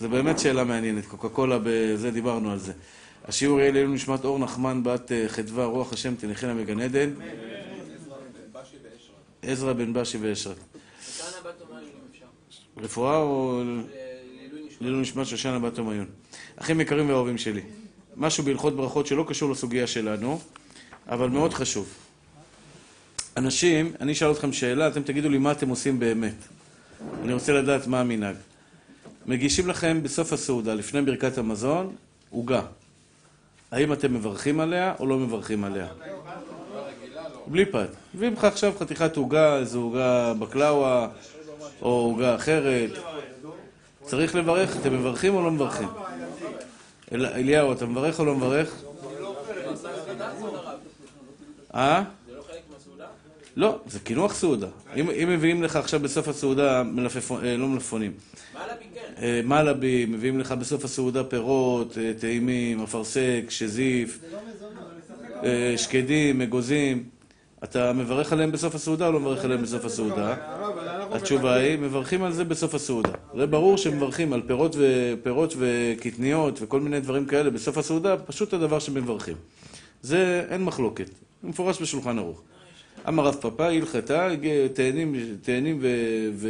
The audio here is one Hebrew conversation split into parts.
זה באמת שאלה מעניינת, קוקה קולה, בזה דיברנו על זה. השיעור יהיה לעילוי נשמת אור נחמן בת אה, חדווה, רוח השם תניחנה מגן עדן. עזרא בן בשי ואשרת. רפואה או לעילוי נשמת שושנה בת עמיון. אחים יקרים ואהובים שלי, משהו בהלכות ברכות שלא קשור לסוגיה שלנו, אבל מאוד חשוב. אנשים, אני אשאל אתכם שאלה, אתם תגידו לי מה אתם עושים באמת. אני רוצה לדעת מה המנהג. מגישים לכם בסוף הסעודה, לפני ברכת המזון, עוגה. האם אתם מברכים עליה או לא מברכים עליה? בלי פת. מביאים לך עכשיו חתיכת עוגה, איזו עוגה בקלאווה, או עוגה אחרת. צריך לברך, אתם מברכים או לא מברכים? אל, אליהו, אתה מברך או לא מברך? אה? לא, זה קינוח סעודה. אם, מביאים לך עכשיו בסוף הסעודה מלפפון, אה, לא מלפפונים. מלאבי כן. אה, מלאבי, מביאים לך בסוף הסעודה פירות, אה, טעימים, אפרסק, שזיף, אה, שקדים, אגוזים. אתה מברך עליהם בסוף הסעודה או לא מברך עליהם בסוף הסעודה? התשובה היא, מברכים על זה בסוף הסעודה. זה ברור שמברכים על פירות, וקטניות וכל מיני דברים כאלה בסוף הסעודה, פשוט הדבר שמברכים. זה אין מחלוקת, זה מפורש בשולחן ערוך. אמר רב פאפא, הלכתה, תאנים, תאנים ו... ו...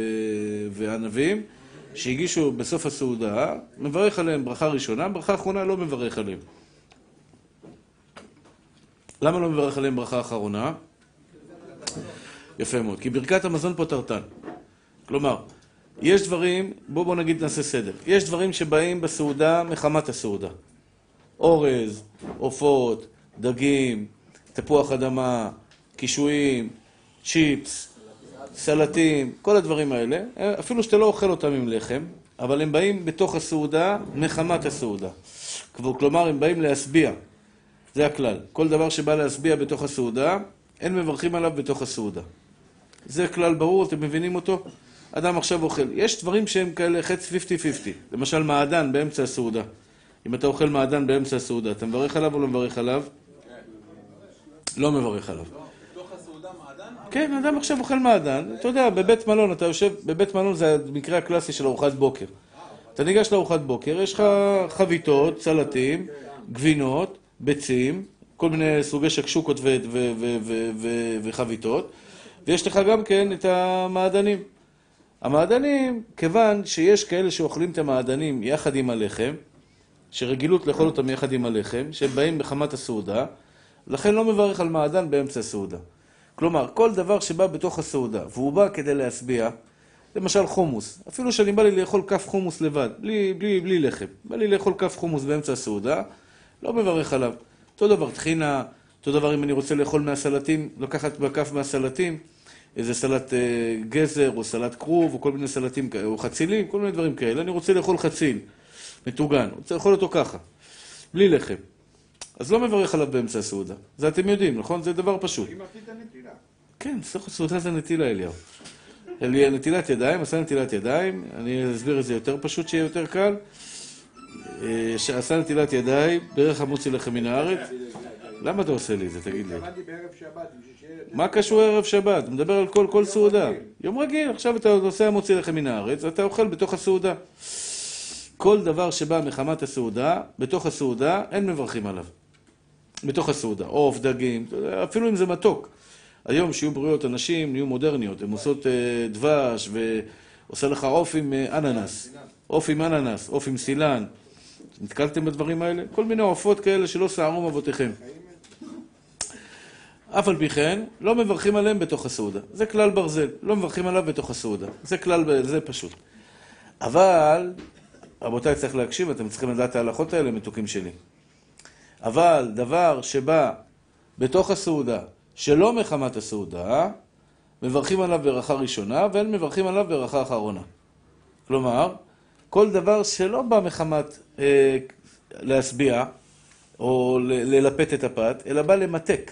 וענבים, שהגישו בסוף הסעודה, מברך עליהם ברכה ראשונה, ברכה אחרונה לא מברך עליהם. למה לא מברך עליהם ברכה אחרונה? יפה מאוד. כי ברכת המזון פה טרטן. כלומר, יש דברים, בואו בוא נגיד נעשה סדר. יש דברים שבאים בסעודה מחמת הסעודה. אורז, עופות, דגים, תפוח אדמה, קישואים, צ'יפס, סלטים, כל הדברים האלה, אפילו שאתה לא אוכל אותם עם לחם, אבל הם באים בתוך הסעודה מחמת הסעודה. כלומר, הם באים להשביע. זה הכלל. כל דבר שבא להשביע בתוך הסעודה, אין מברכים עליו בתוך הסעודה. זה כלל ברור, אתם מבינים אותו? אדם עכשיו אוכל. יש דברים שהם כאלה חץ 50-50. למשל מעדן באמצע הסעודה. אם אתה אוכל מעדן באמצע הסעודה, אתה מברך עליו או לא מברך עליו? לא מברך עליו. כן, אדם עכשיו אוכל מעדן. אתה יודע, בבית מלון, אתה יושב, בבית מלון זה המקרה הקלאסי של ארוחת בוקר. אתה ניגש לארוחת בוקר, יש לך חביתות, סלטים, גבינות, ביצים, כל מיני סוגי שקשוקות וחביתות, ויש לך גם כן את המעדנים. המעדנים, כיוון שיש כאלה שאוכלים את המעדנים יחד עם הלחם, שרגילות לאכול אותם יחד עם הלחם, שהם באים בחמת הסעודה, לכן לא מברך על מעדן באמצע הסעודה. כלומר, כל דבר שבא בתוך הסעודה, והוא בא כדי להשביע, למשל חומוס, אפילו שאני בא לי לאכול כף חומוס לבד, בלי, בלי, בלי לחם, בא לי לאכול כף חומוס באמצע הסעודה, לא מברך עליו. אותו דבר טחינה, אותו דבר אם אני רוצה לאכול מהסלטים, לקחת בכף מהסלטים, איזה סלט אה, גזר או סלט כרוב או כל מיני סלטים כאלה, או חצילים, כל מיני דברים כאלה, אני רוצה לאכול חציל, מטוגן, רוצה לאכול אותו ככה, בלי לחם. אז לא מברך עליו באמצע הסעודה. זה אתם יודעים, נכון? זה דבר פשוט. אם עשית נטילה. כן, סוף הסעודה זה נטילה, אליהו. אלי- נטילת ידיים, עשה נטילת ידיים, אני אסביר את זה יותר פשוט, שיהיה יותר קל. אה, שעשה נטילת ידיים, ברך המוציא לחם מן הארץ. למה אתה עושה לי את זה, תגיד לי? מה קשור ערב שבת? מדבר על כל, כל סעודה. יום רגיל, עכשיו אתה עושה המוציא לחם מן הארץ, אתה אוכל בתוך הסעודה. כל דבר שבא מחמת הסעודה, בתוך הסעודה, אין מברכים עליו. בתוך הסעודה. עוף, דגים, אפילו אם זה מתוק. היום שיהיו בריאות אנשים, נהיו מודרניות, הן עושות אה, דבש ועושה לך עוף עם אה, אננס. עוף עם אננס, עוף עם סילן. נתקלתם בדברים האלה? כל מיני עופות כאלה שלא סערום אבותיכם. אף על פי כן, לא מברכים עליהם בתוך הסעודה. זה כלל ברזל, לא מברכים עליו בתוך הסעודה. זה כלל, זה פשוט. אבל, רבותיי, צריך להקשיב, אתם צריכים לדעת את ההלכות האלה, מתוקים שלי. אבל דבר שבא בתוך הסעודה, שלא מחמת הסעודה, מברכים עליו ברכה ראשונה, ואין מברכים עליו ברכה אחרונה. כלומר, כל דבר שלא בא מחמת אה, להשביע, או ללפת את הפת, אלא בא למתק,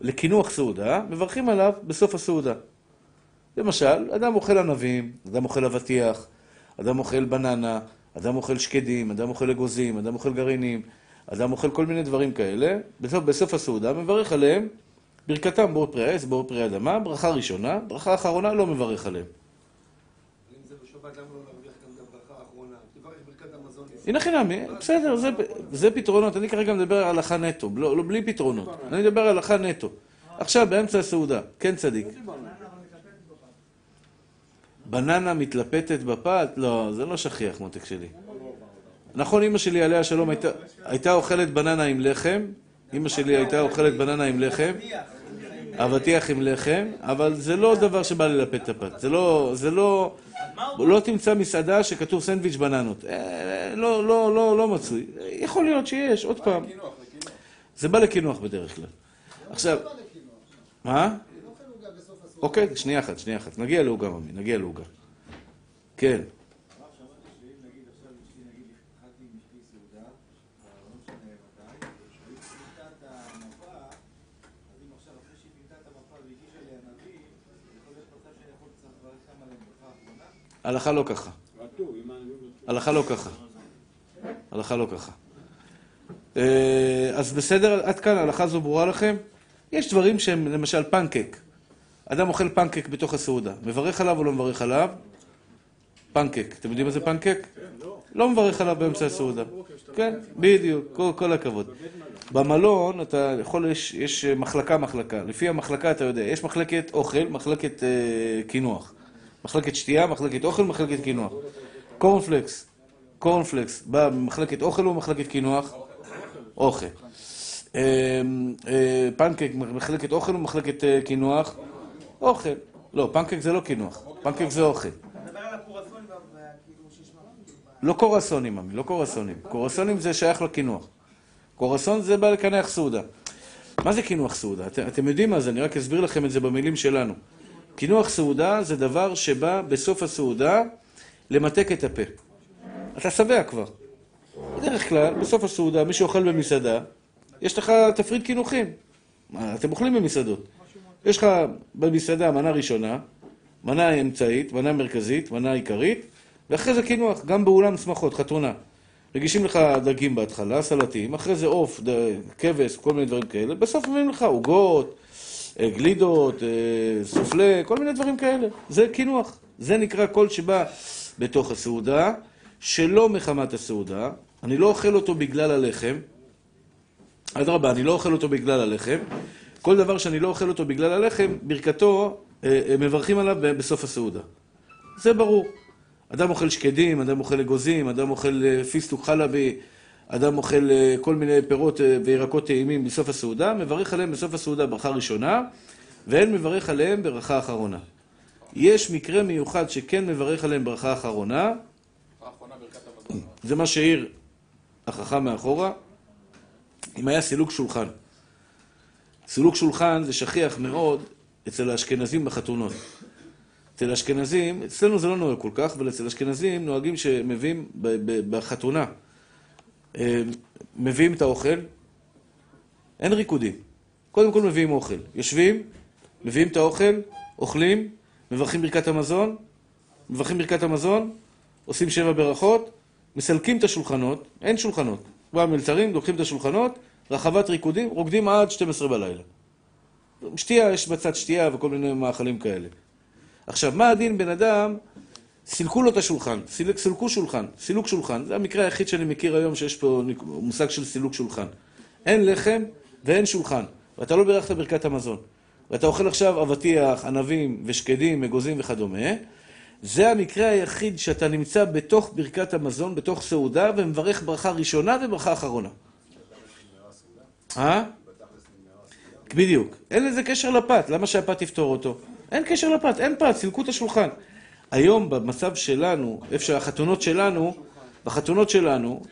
לקינוח סעודה, מברכים עליו בסוף הסעודה. למשל, אדם אוכל ענבים, אדם אוכל אבטיח, אדם אוכל בננה, אדם אוכל שקדים, אדם אוכל אגוזים, אדם אוכל גרעינים, אדם אוכל כל מיני דברים כאלה, בסוף, בסוף הסעודה מברך עליהם ברכתם בור פרי העץ, בור פרי אדמה, ברכה ראשונה, ברכה אחרונה לא מברך עליהם. לא. הנה חינמי, בסדר, זה, זה פתרונות. אני כרגע מדבר על הלכה נטו, לא, לא בלי פתרונות. אני מדבר על הלכה נטו. עכשיו, באמצע הסעודה, כן צדיק. בננה מתלפתת בפת? לא, זה לא שכיח, מותק שלי. נכון, אמא שלי עליה השלום הייתה, אוכלת בננה עם לחם, אמא שלי הייתה אוכלת בננה עם לחם, אבטיח עם לחם, אבל זה לא דבר שבא ללפת את הפת. זה לא, זה לא, לא תמצא מסעדה שכתוב סנדוויץ' בננות. אה, לא, לא, לא, לא מצוי. יכול להיות שיש, עוד פעם. זה בא לקינוח בדרך כלל. עכשיו, מה? אוקיי, שנייה אחת, שנייה אחת. נגיע לעוגה, נגיע לעוגה. כן. הרב, שמעתי שאם נגיד עכשיו אשתי, נגיד, התחלתי עם אשתי סעודה, כבר לא משנה מתי, והיא פינתה את המפה, אז אם עכשיו, אחרי שהיא פינתה את המפה והגישה לי הנביא, יכול להיות מצב שאני יכול קצת לברך שם עליהם ברכה אחרונה? הלכה לא ככה. הלכה לא ככה. הלכה לא ככה. אה, אז בסדר, עד כאן ההלכה הזו ברורה לכם? יש דברים שהם למשל פנקק. אדם אוכל פנקק בתוך הסעודה. מברך עליו או לא מברך עליו? פנקק. אתם יודעים מה זה פנקק? לא מברך עליו באמצע הסעודה. כן, בדיוק, כל, הכבוד. במלון אתה יכול, יש, יש מחלקה מחלקה. לפי המחלקה אתה יודע, יש מחלקת אוכל, מחלקת אה, קינוח. מחלקת שתייה, מחלקת אוכל, מחלקת קינוח. קורנפלקס, קורנפלקס, בא ממחלקת אוכל או מחלקת קינוח? אוכל. אה, אה, פנקק, מחלקת אוכל או מחלקת אה, קינוח? אוכל. לא, פנקק זה לא קינוח, פנקק זה אוכל. לא קורסונים, עמי, לא קורסונים. קורסונים זה שייך לקינוח. קורסון זה בא לקנח סעודה. מה זה קינוח סעודה? את, אתם יודעים מה זה, אני רק אסביר לכם את זה במילים שלנו. קינוח סעודה זה דבר שבא בסוף הסעודה למתק את הפה. אתה שבע כבר. בדרך כלל, בסוף הסעודה, מי שאוכל במסעדה, יש לך תפריט קינוחים. אתם אוכלים במסעדות. יש לך במסעדה מנה ראשונה, מנה אמצעית, מנה מרכזית, מנה עיקרית, ואחרי זה קינוח, גם באולם שמחות, חתונה. מגישים לך דגים בהתחלה, סלטים, אחרי זה עוף, כבש, כל מיני דברים כאלה, בסוף מביאים לך עוגות, גלידות, אה, סופלה, כל מיני דברים כאלה. זה קינוח. זה נקרא קול שבא בתוך הסעודה, שלא מחמת הסעודה. אני לא אוכל אותו בגלל הלחם. אדרבה, אני לא אוכל אותו בגלל הלחם. כל דבר שאני לא אוכל אותו בגלל הלחם, ברכתו, אה, אה, מברכים עליו בסוף הסעודה. זה ברור. אדם אוכל שקדים, אדם אוכל אגוזים, אדם אוכל אה, פיסטוק חלבי, אדם אוכל אה, כל מיני פירות אה, וירקות טעימים בסוף הסעודה, מברך עליהם בסוף הסעודה ברכה ראשונה, ואין מברך עליהם ברכה אחרונה. יש מקרה מיוחד שכן מברך עליהם ברכה אחרונה. זה מה שהעיר החכם מאחורה, אם היה סילוק שולחן. סילוק שולחן זה שכיח מאוד אצל האשכנזים בחתונות. אצל האשכנזים, אצלנו זה לא נוהג כל כך, אבל אצל האשכנזים נוהגים שמביאים בחתונה, מביאים את האוכל, אין ריקודים. קודם כל מביאים אוכל. יושבים, מביאים את האוכל, אוכלים, מברכים ברכת המזון, מברכים ברכת המזון, עושים שבע ברכות, מסלקים את השולחנות, אין שולחנות. בא המלצרים, לוקחים את השולחנות, רחבת ריקודים, רוקדים עד 12 בלילה. שתייה, יש בצד שתייה וכל מיני מאכלים כאלה. עכשיו, מה הדין בן אדם, סילקו לו את השולחן, סילק, סילקו שולחן, סילוק שולחן, זה המקרה היחיד שאני מכיר היום שיש פה מושג של סילוק שולחן. אין לחם ואין שולחן, ואתה לא בירכת ברכת המזון. ואתה אוכל עכשיו אבטיח, ענבים ושקדים, אגוזים וכדומה, זה המקרה היחיד שאתה נמצא בתוך ברכת המזון, בתוך סעודה, ומברך ברכה ראשונה וברכה אחרונה. אה? בדיוק. אין לזה קשר לפת, למה שהפת יפתור אותו? אין קשר לפת, אין פת, סילקו את השולחן. היום, במצב שלנו, איפה שהחתונות שלנו, בחתונות שלנו,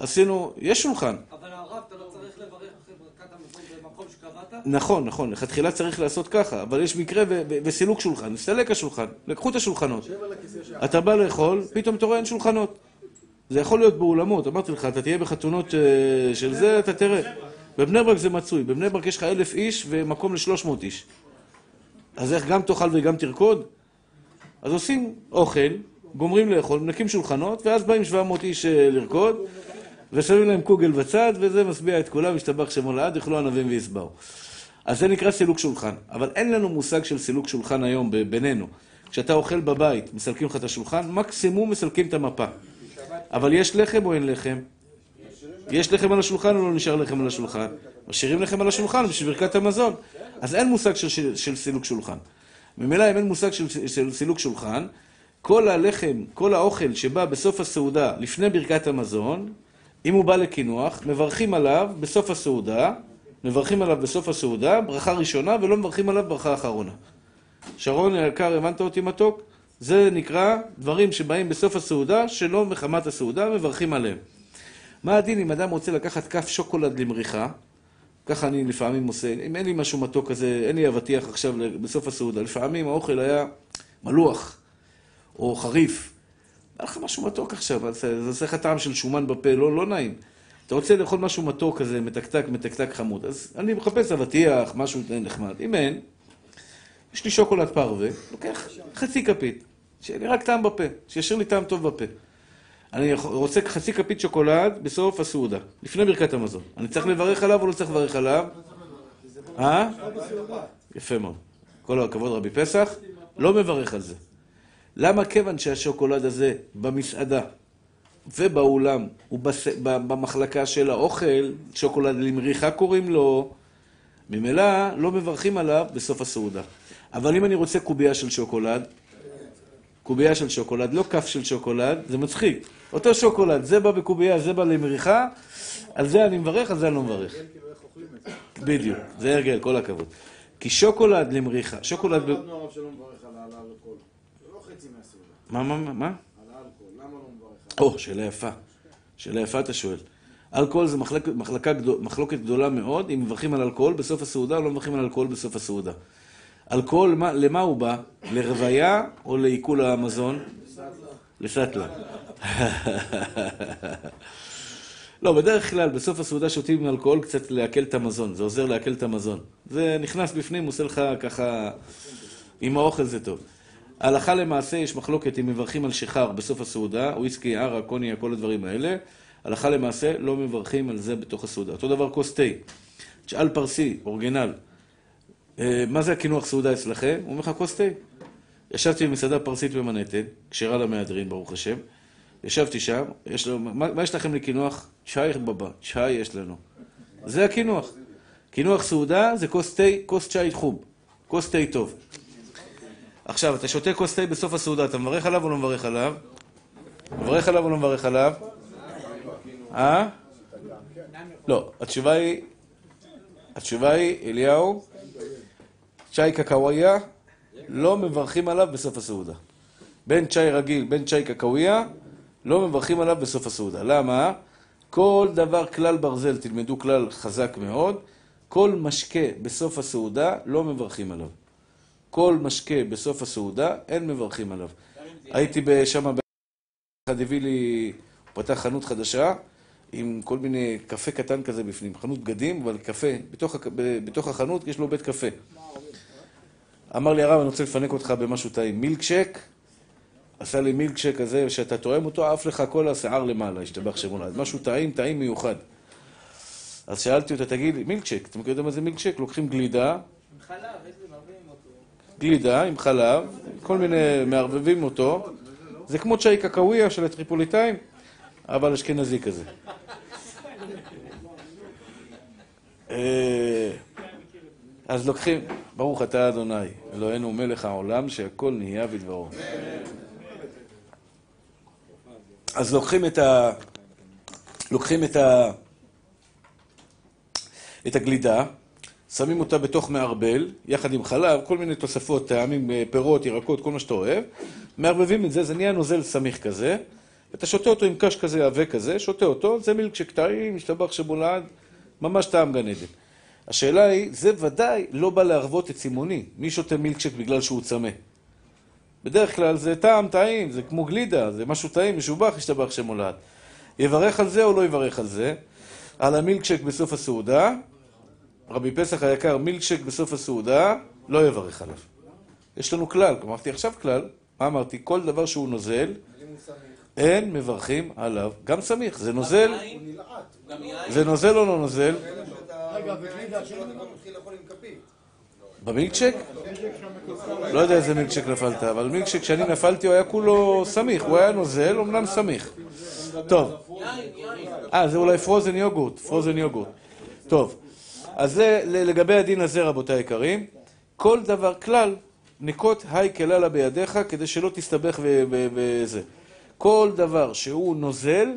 עשינו, יש שולחן. אבל הרב, אתה לא צריך לברך אחרי ברכת המזון במקום שקבעת? נכון, נכון, לכתחילה צריך לעשות ככה, אבל יש מקרה וסילוק שולחן, נסתלק השולחן, לקחו את השולחנות. אתה בא לאכול, פתאום אתה רואה אין שולחנות. זה יכול להיות באולמות, אמרתי לך, אתה תהיה בחתונות אה, של זה, אתה תראה. בבני ברק זה מצוי, בבני ברק יש לך אלף איש ומקום לשלוש מאות איש. אז איך גם תאכל וגם תרקוד? אז עושים אוכל, גומרים לאכול, מנקים שולחנות, ואז באים 700 איש אה, לרקוד, ושמים להם קוגל בצד, וזה משביע את כולם, השתבח שמו לעד, יאכלו ענבים ויסבעו. אז זה נקרא סילוק שולחן. אבל אין לנו מושג של סילוק שולחן היום בינינו. כשאתה אוכל בבית, מסלקים לך את השולחן, מקסימום מסלקים את המפה. אבל יש לחם או אין לחם? יש לחם על השולחן או לא נשאר לחם על השולחן? משאירים לחם על השולחן בשביל ברכת המזון. אז אין מושג של, של סילוק שולחן. ממילא אם אין מושג של, של סילוק שולחן, כל הלחם, כל האוכל שבא בסוף הסעודה, לפני ברכת המזון, אם הוא בא לקינוח, מברכים עליו בסוף הסעודה, מברכים עליו בסוף הסעודה, ברכה ראשונה, ולא מברכים עליו ברכה אחרונה. שרון היקר, הבנת אותי מתוק? זה נקרא דברים שבאים בסוף הסעודה, שלא מחמת הסעודה, מברכים עליהם. מה הדין אם אדם רוצה לקחת כף שוקולד למריחה? ככה אני לפעמים עושה, אם אין לי משהו מתוק כזה, אין לי אבטיח עכשיו בסוף הסעודה, לפעמים האוכל היה מלוח, או חריף. היה לך משהו מתוק עכשיו, זה עושה לך טעם של שומן בפה, לא, לא נעים. אתה רוצה לאכול משהו מתוק כזה, מתקתק, מתקתק חמוד, אז אני מחפש אבטיח, משהו נחמד. אם אין, יש לי שוקולד פרווה, לוקח חצי כפית, שיהיה לי רק טעם בפה, שישאיר לי טעם טוב בפה. אני רוצה חצי כפית שוקולד בסוף הסעודה, לפני ברכת המזון. אני צריך לברך עליו או לא צריך לברך עליו? אה? יפה מאוד. כל הכבוד רבי פסח. לא מברך על זה. למה? כיוון שהשוקולד הזה במסעדה ובאולם, ובמחלקה של האוכל, שוקולד למריחה קוראים לו, ממילא לא מברכים עליו בסוף הסעודה. אבל אם אני רוצה קובייה של שוקולד, קובייה של שוקולד, לא כף של שוקולד, זה מצחיק. אותו שוקולד, זה בא בקובייה, זה בא למריחה, על זה אני מברך, על זה אני לא מברך. בדיוק, זה הרגל, כל הכבוד. כי שוקולד למריחה, שוקולד... ב- למדנו הרב שלא מברך על העלאה אלכוהול. זה לא חצי מהסעודה. מה, מה, מה? על האלכוהול. למה לא מברך או, שאלה יפה. שאלה יפה אתה שואל. אלכוהול זה מחלק, מחלקה, גדול, מחלוקת גדולה מאוד, אם מברכים על אלכוהול בסוף הסעודה או לא מברכים על אלכוהול בסוף הסעודה. אלכוהול, מה, למה הוא בא? לרוויה או לעיכול המזון? לסטלה. לא, בדרך כלל בסוף הסעודה שותים עם אלכוהול קצת לעכל את המזון, זה עוזר לעכל את המזון. זה נכנס בפנים, עושה לך ככה... עם האוכל זה טוב. הלכה למעשה יש מחלוקת אם מברכים על שיכר בסוף הסעודה, וויסקי, ערה, קוניה, כל הדברים האלה. הלכה למעשה לא מברכים על זה בתוך הסעודה. אותו דבר כוס תה. תשאל פרסי, אורגינל, אה, מה זה הקינוח סעודה אצלכם? הוא אומר לך כוס תה. ישבתי במסעדה פרסית במנהטן, כשרה למהדרין, ברוך השם. ישבתי שם, יש לו, מה, מה יש לכם לקינוח? צ'אי בבא, צ'אי יש לנו. זה הקינוח. קינוח סעודה זה כוס תה, כוס צ'אי חוב. כוס תה טוב. עכשיו, אתה שותה כוס תה בסוף הסעודה, אתה מברך עליו או לא מברך עליו? מברך עליו או לא מברך עליו? אה? לא, התשובה היא, התשובה היא, אליהו, צ'אי קקאוויה, לא מברכים עליו בסוף הסעודה. בין צ'אי רגיל, בין צ'אי קקאוויה, לא מברכים עליו בסוף הסעודה. למה? כל דבר, כלל ברזל, תלמדו כלל חזק מאוד, כל משקה בסוף הסעודה, לא מברכים עליו. כל משקה בסוף הסעודה, אין מברכים עליו. הייתי שם, אחד הביא לי, הוא פתח חנות חדשה, עם כל מיני קפה קטן כזה בפנים, חנות בגדים, אבל קפה, בתוך, בתוך החנות יש לו בית קפה. אמר לי הרב, אני רוצה לפנק אותך במשהו טעים, מילקשק, עשה לי מילקשק כזה, שאתה תואם אותו, עף לך כל השיער למעלה, השתבח שמולד. משהו טעים, טעים מיוחד. אז שאלתי אותו, תגיד לי, מילקשק, אתם יודעים מה זה מילקשק? לוקחים גלידה, עם חלב, איזה מרבים אותו. גלידה עם חלב, כל מיני, מערבבים אותו. זה כמו צ'אי קקאוויה של הטריפוליטאים, אבל אשכנזי כזה. אז לוקחים, ברוך אתה אדוני, אלוהינו מלך העולם, שהכל נהיה בדברו. אז לוקחים את ה... לוקחים את ה... את הגלידה, שמים אותה בתוך מערבל, יחד עם חלב, כל מיני תוספות, טעמים, אה, פירות, ירקות, כל מה שאתה אוהב, מערבבים את זה, זה נהיה נוזל סמיך כזה, אתה שותה אותו עם קש כזה עבה כזה, שותה אותו, זה מילקשק טעים, משתבח שמולד, ממש טעם גן עדן. השאלה היא, זה ודאי לא בא להרוות את צימוני. מי שותה מילקשק בגלל שהוא צמא? בדרך כלל זה טעם טעים, זה כמו גלידה, זה משהו טעים, משובח, השתבח שמולד. יברך על זה או לא יברך על זה? על המילקשק בסוף הסעודה, רבי פסח היקר, מילקשק בסוף הסעודה, לא יברך עליו. יש לנו כלל, אמרתי עכשיו כלל, מה אמרתי? כל דבר שהוא נוזל, אין מברכים עליו. גם סמיך, זה נוזל. זה נוזל או לא נוזל? רגע. במילקשק? לא יודע איזה מילקשק נפלת, אבל מילקשק כשאני נפלתי הוא היה כולו סמיך, הוא היה נוזל, אמנם סמיך. טוב. אה, זה אולי פרוזן יוגורט, פרוזן יוגורט. טוב, אז זה לגבי הדין הזה, רבותיי היקרים. כל דבר, כלל, נקוט היי כללה בידיך כדי שלא תסתבך וזה. כל דבר שהוא נוזל,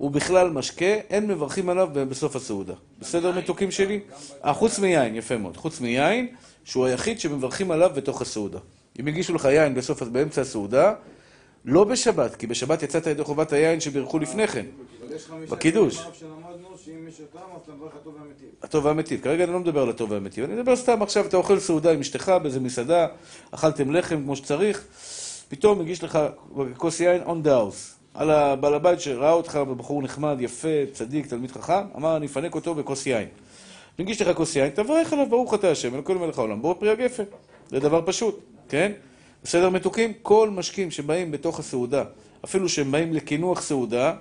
הוא בכלל משקה, אין מברכים עליו בסוף הסעודה. בסדר מתוקים שלי? אה, חוץ מיין, יפה מאוד. חוץ מיין, שהוא היחיד שמברכים עליו בתוך הסעודה. אם הגישו לך יין בסוף, באמצע הסעודה, לא בשבת, כי בשבת יצאת ידי חובת היין שבירכו לפני כן. בקידוש. הטוב והמיטיב. כרגע אני לא מדבר על הטוב והמיטיב. אני מדבר סתם עכשיו, אתה אוכל סעודה עם אשתך באיזה מסעדה, אכלתם לחם כמו שצריך, פתאום הגיש לך כוס יין on the house. על הבעל הבית שראה אותך בבחור נחמד, יפה, צדיק, תלמיד חכם, אמר אני אפנק אותו בכוס יין. מגיש לך כוס יין, תברך עליו, ברוך אתה השם, אלוקים מלך העולם, בוא פרי הגפן. זה דבר פשוט, כן? בסדר מתוקים? כל משקים שבאים בתוך הסעודה, אפילו שהם באים לקינוח סעודה,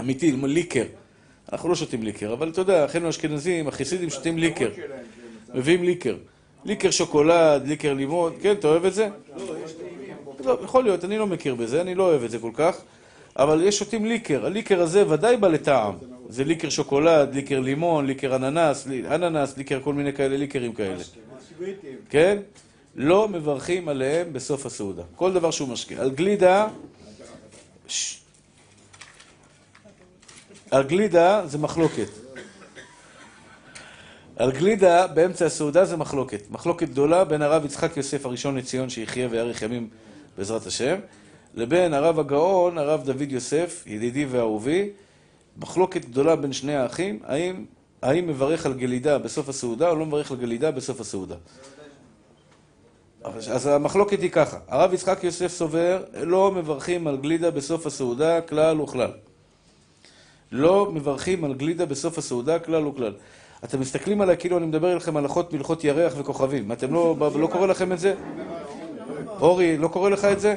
אמיתי, ליקר. אנחנו לא שותים ליקר, אבל אתה יודע, אחינו האשכנזים, החסידים שותים ליקר. מביאים ליקר. ליקר שוקולד, ליקר לימון, כן, אתה אוהב את זה? לא, יכול להיות, אני לא מכיר בזה, אני לא אוהב את זה כל כך, אבל יש שותים ליקר. הליקר הזה ודאי בא לטעם. זה ליקר שוקולד, ליקר לימון, ליקר אננס, אננס, ליקר כל מיני כאלה, ליקרים כאלה. כן? לא מברכים עליהם בסוף הסעודה. כל דבר שהוא משקיע. על גלידה... על גלידה זה מחלוקת. על גלידה באמצע הסעודה זה מחלוקת. מחלוקת גדולה בין הרב יצחק יוסף הראשון לציון שיחיה ויאריך ימים בעזרת השם, לבין הרב הגאון, הרב דוד יוסף, ידידי ואהובי, מחלוקת גדולה בין שני האחים, האם, האם מברך על גלידה בסוף הסעודה או לא מברך על גלידה בסוף הסעודה. אז המחלוקת היא ככה, הרב יצחק יוסף סובר, לא מברכים על גלידה בסוף הסעודה כלל וכלל. לא מברכים על גלידה בסוף הסעודה כלל וכלל. אתם מסתכלים עליי כאילו אני מדבר אליכם הלכות מלכות ירח וכוכבים. אתם לא, לא קורא לכם את זה? אורי, לא קורא לך את זה?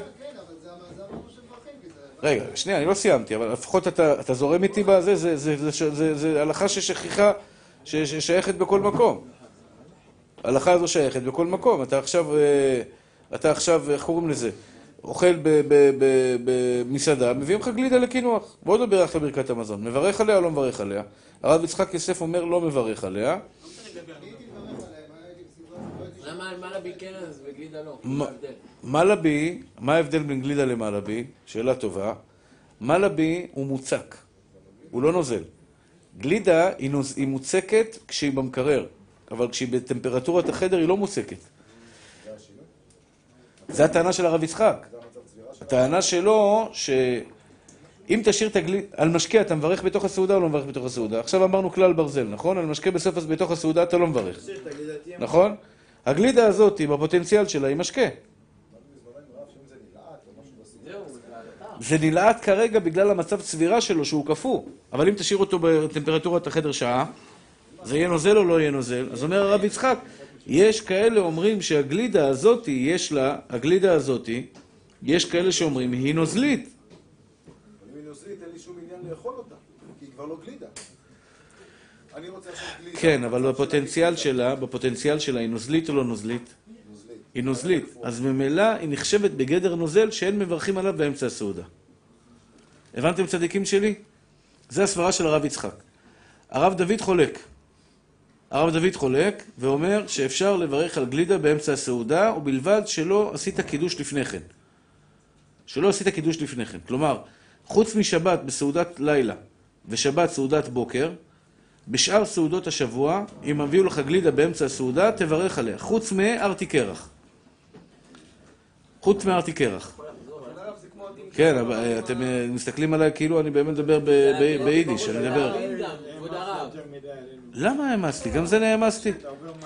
רגע, שנייה, אני לא סיימתי, אבל לפחות אתה, זורם איתי בזה, זה, הלכה ששכיחה, ששייכת בכל מקום. ההלכה הזו שייכת בכל מקום. אתה עכשיו, אה, אתה עכשיו, איך קוראים לזה? אוכל במסעדה, מביאים לך גלידה לקינוח. בוא נדבר על ברכת המזון. מברך עליה או לא מברך עליה? הרב יצחק יוסף אומר לא מברך עליה. למה על מלאבי כן אז בגלידה לא? מלאבי, מה ההבדל בין גלידה למלאבי? שאלה טובה. מלאבי הוא מוצק, הוא לא נוזל. גלידה היא, נוז... היא מוצקת כשהיא במקרר, אבל כשהיא בטמפרטורת החדר היא לא מוצקת. זה הטענה של הרב יצחק. הטענה שלו, שאם תשאיר את הגלידה, על משקה אתה מברך בתוך הסעודה או לא מברך בתוך הסעודה? עכשיו אמרנו כלל ברזל, נכון? על משקה בסוף בתוך הסעודה אתה לא מברך. נכון? הגלידה הזאת, בפוטנציאל שלה, היא משקה. זה נלעט כרגע בגלל המצב צבירה שלו שהוא קפוא, אבל אם תשאיר אותו בטמפרטורת החדר שעה, זה יהיה נוזל או לא יהיה נוזל? אז אומר הרב יצחק, יש כאלה אומרים שהגלידה הזאת, יש לה, הגלידה הזאת, יש כאלה שאומרים, היא נוזלית. אם היא נוזלית, אין לי שום עניין לאכול אותה, כי היא כבר לא גלידה. אני רוצה עכשיו גלידה. כן, אבל בפוטנציאל שלה, בפוטנציאל שלה, היא נוזלית או לא נוזלית? נוזלית. היא נוזלית. אז ממילא היא נחשבת בגדר נוזל שאין מברכים עליו באמצע הסעודה. הבנתם צדיקים שלי? זה הסברה של הרב יצחק. הרב דוד חולק. הרב דוד חולק ואומר שאפשר לברך על גלידה באמצע הסעודה, ובלבד שלא עשית קידוש לפני כן. שלא עשית קידוש לפני כן. כלומר, חוץ משבת בסעודת לילה ושבת סעודת בוקר, בשאר סעודות השבוע, אם הביאו לך גלידה באמצע הסעודה, תברך עליה. חוץ מארתי קרח. חוץ מארתי קרח. כן, אה, אתם אה, מסתכלים עליי כאילו אני באמת מדבר ביידיש, אני מדבר... למה העמסתי? גם זה נעמסתי.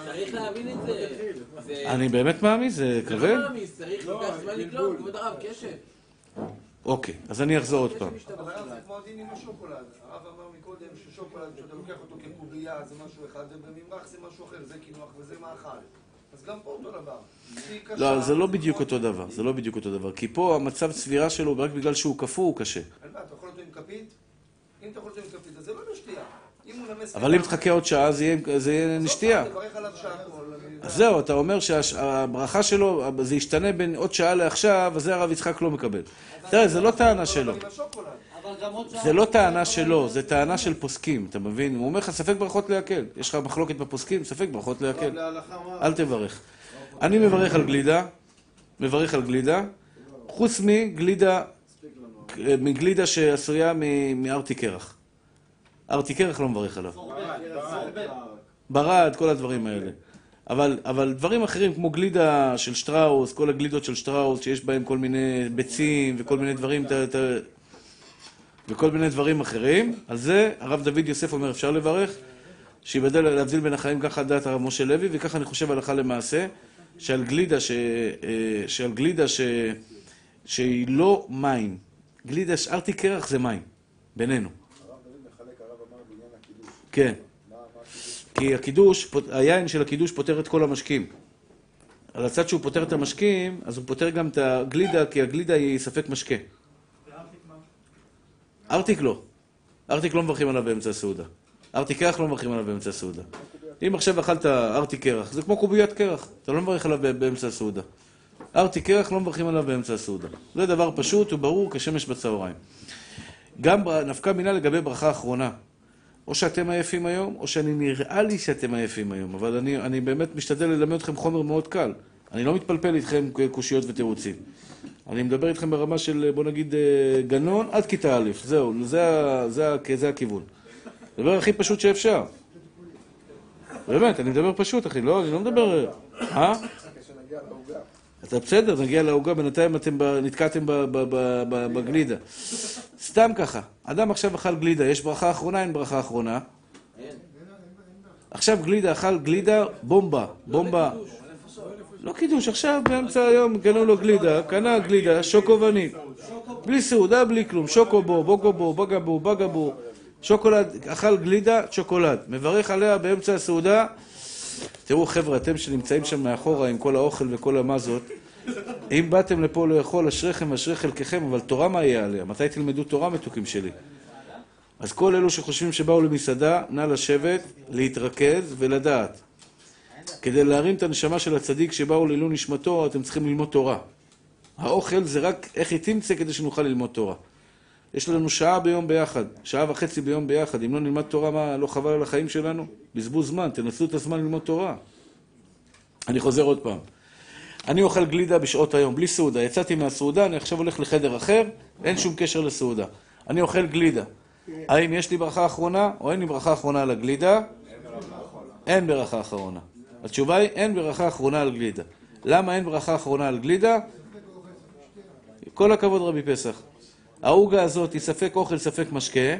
צריך להבין את זה. זה אני באמת מאמין, זה זה כבד? לא מאמיס, צריך לוקח זמן לקלוט, כבוד הרב, קשת. אוקיי, אז אני אחזור עוד פעם. אבל הרב זה כמו הדין עם השוקולד. הרב אמר מקודם ששוקולד, כשאתה לוקח אותו כקובייה זה משהו אחד, ובממרח זה משהו אחר, זה קינוח וזה מאכל. אז גם פה אותו דבר. לא, זה לא בדיוק אותו דבר, זה לא בדיוק אותו דבר. כי פה המצב צבירה שלו, רק בגלל שהוא קפוא, הוא קשה. אין בעיה, אתה יכול אותו עם כפית? אם אתה יכול אותו עם כפית, אז זה לא לשתייה. אבל אם תחכה עוד שעה זה יהיה- נשתייה. אז זהו, אתה אומר שהברכה שלו, זה ישתנה בין עוד שעה לעכשיו, אז זה הרב יצחק לא מקבל. תראה, זה לא טענה שלו. זה לא טענה שלו, זה טענה של פוסקים, אתה מבין? הוא אומר לך, ספק ברכות להקל. יש לך מחלוקת בפוסקים, ספק ברכות להקל. מה? אל תברך. אני מברך על גלידה, מברך על גלידה, חוץ מגלידה, מגלידה שעשויה מ- מארטי קרח. ארטי קרח לא מברך עליו. ברד, כל הדברים האלה. אבל, אבל דברים אחרים כמו גלידה של שטראוס, כל הגלידות של שטראוס, שיש בהם כל מיני ביצים וכל מיני דברים, ת, וכל מיני דברים אחרים, על זה הרב דוד יוסף אומר אפשר לברך, שיבדל להבדיל בין החיים, ככה דעת הרב משה לוי, וככה אני חושב הלכה למעשה, שעל גלידה, ש, אה, שעל גלידה ש, שהיא לא מים, גלידה שארתי קרח זה מים, בינינו. כן. כי הקידוש, היין של הקידוש פותר את כל המשקים. על הצד שהוא פותר את המשקים, אז הוא פותר גם את הגלידה, כי הגלידה היא ספק משקה. ארטיק לא. ארטיק לא מברכים עליו באמצע הסעודה. ארטיק קרח לא מברכים עליו באמצע הסעודה. אם עכשיו אכלת ארטיק קרח, זה כמו קוביית קרח, אתה לא מברך עליו באמצע הסעודה. ארטיק קרח לא מברכים עליו באמצע הסעודה. זה דבר פשוט וברור כשמש בצהריים. גם נפקא מינה לגבי ברכה אחרונה. או שאתם עייפים היום, או שאני נראה לי שאתם עייפים היום, אבל אני, אני באמת משתדל ללמד אתכם חומר מאוד קל. אני לא מתפלפל איתכם קושיות ותירוצים. אני מדבר איתכם ברמה של, בוא נגיד, אה, גנון עד כיתה א', זהו, זה, זה, ה- זה הכיוון. הדבר הכי פשוט שאפשר. באמת, אני מדבר פשוט, אחי, לא, אני לא מדבר... אה? אתה בסדר, נגיע לעוגה, בינתיים אתם נתקעתם בגלידה. סתם ככה, אדם עכשיו אכל גלידה, יש ברכה אחרונה, אין ברכה אחרונה? עכשיו גלידה, אכל גלידה, בומבה, בומבה. לא קידוש, עכשיו באמצע היום קנו לו גלידה, קנה גלידה, שוקו וניל. בלי סעודה, בלי כלום, שוקו בו, בוגו בו, בגה בו, בגה בו. שוקולד, אכל גלידה, שוקולד. מברך עליה באמצע הסעודה. תראו חבר'ה, אתם שנמצאים שם מאחורה עם כל האוכל וכל המזות, אם באתם לפה לאכול, אשריכם ואשרי חלקכם, אבל תורה מה יהיה עליה? מתי תלמדו תורה, מתוקים שלי? אז כל אלו שחושבים שבאו למסעדה, נא לשבת, להתרכז ולדעת. כדי להרים את הנשמה של הצדיק שבאו לעילוי נשמתו, אתם צריכים ללמוד תורה. האוכל זה רק איך היא תמצא כדי שנוכל ללמוד תורה. יש לנו שעה ביום ביחד, שעה וחצי ביום ביחד. אם לא נלמד תורה, מה, לא חבל על החיים שלנו? בזבוז זמן, תנסו את הזמן ללמוד תורה. אני חוזר עוד פעם. אני אוכל גלידה בשעות היום, בלי סעודה. יצאתי מהסעודה, אני עכשיו הולך לחדר אחר, אין שום קשר לסעודה. אני אוכל גלידה. האם יש לי ברכה אחרונה, או אין לי ברכה אחרונה על הגלידה? אין ברכה אחרונה. התשובה היא, אין ברכה אחרונה על גלידה. למה אין ברכה אחרונה על גלידה? כל הכבוד רבי פסח. העוגה הזאת היא ספק אוכל, ספק משקה.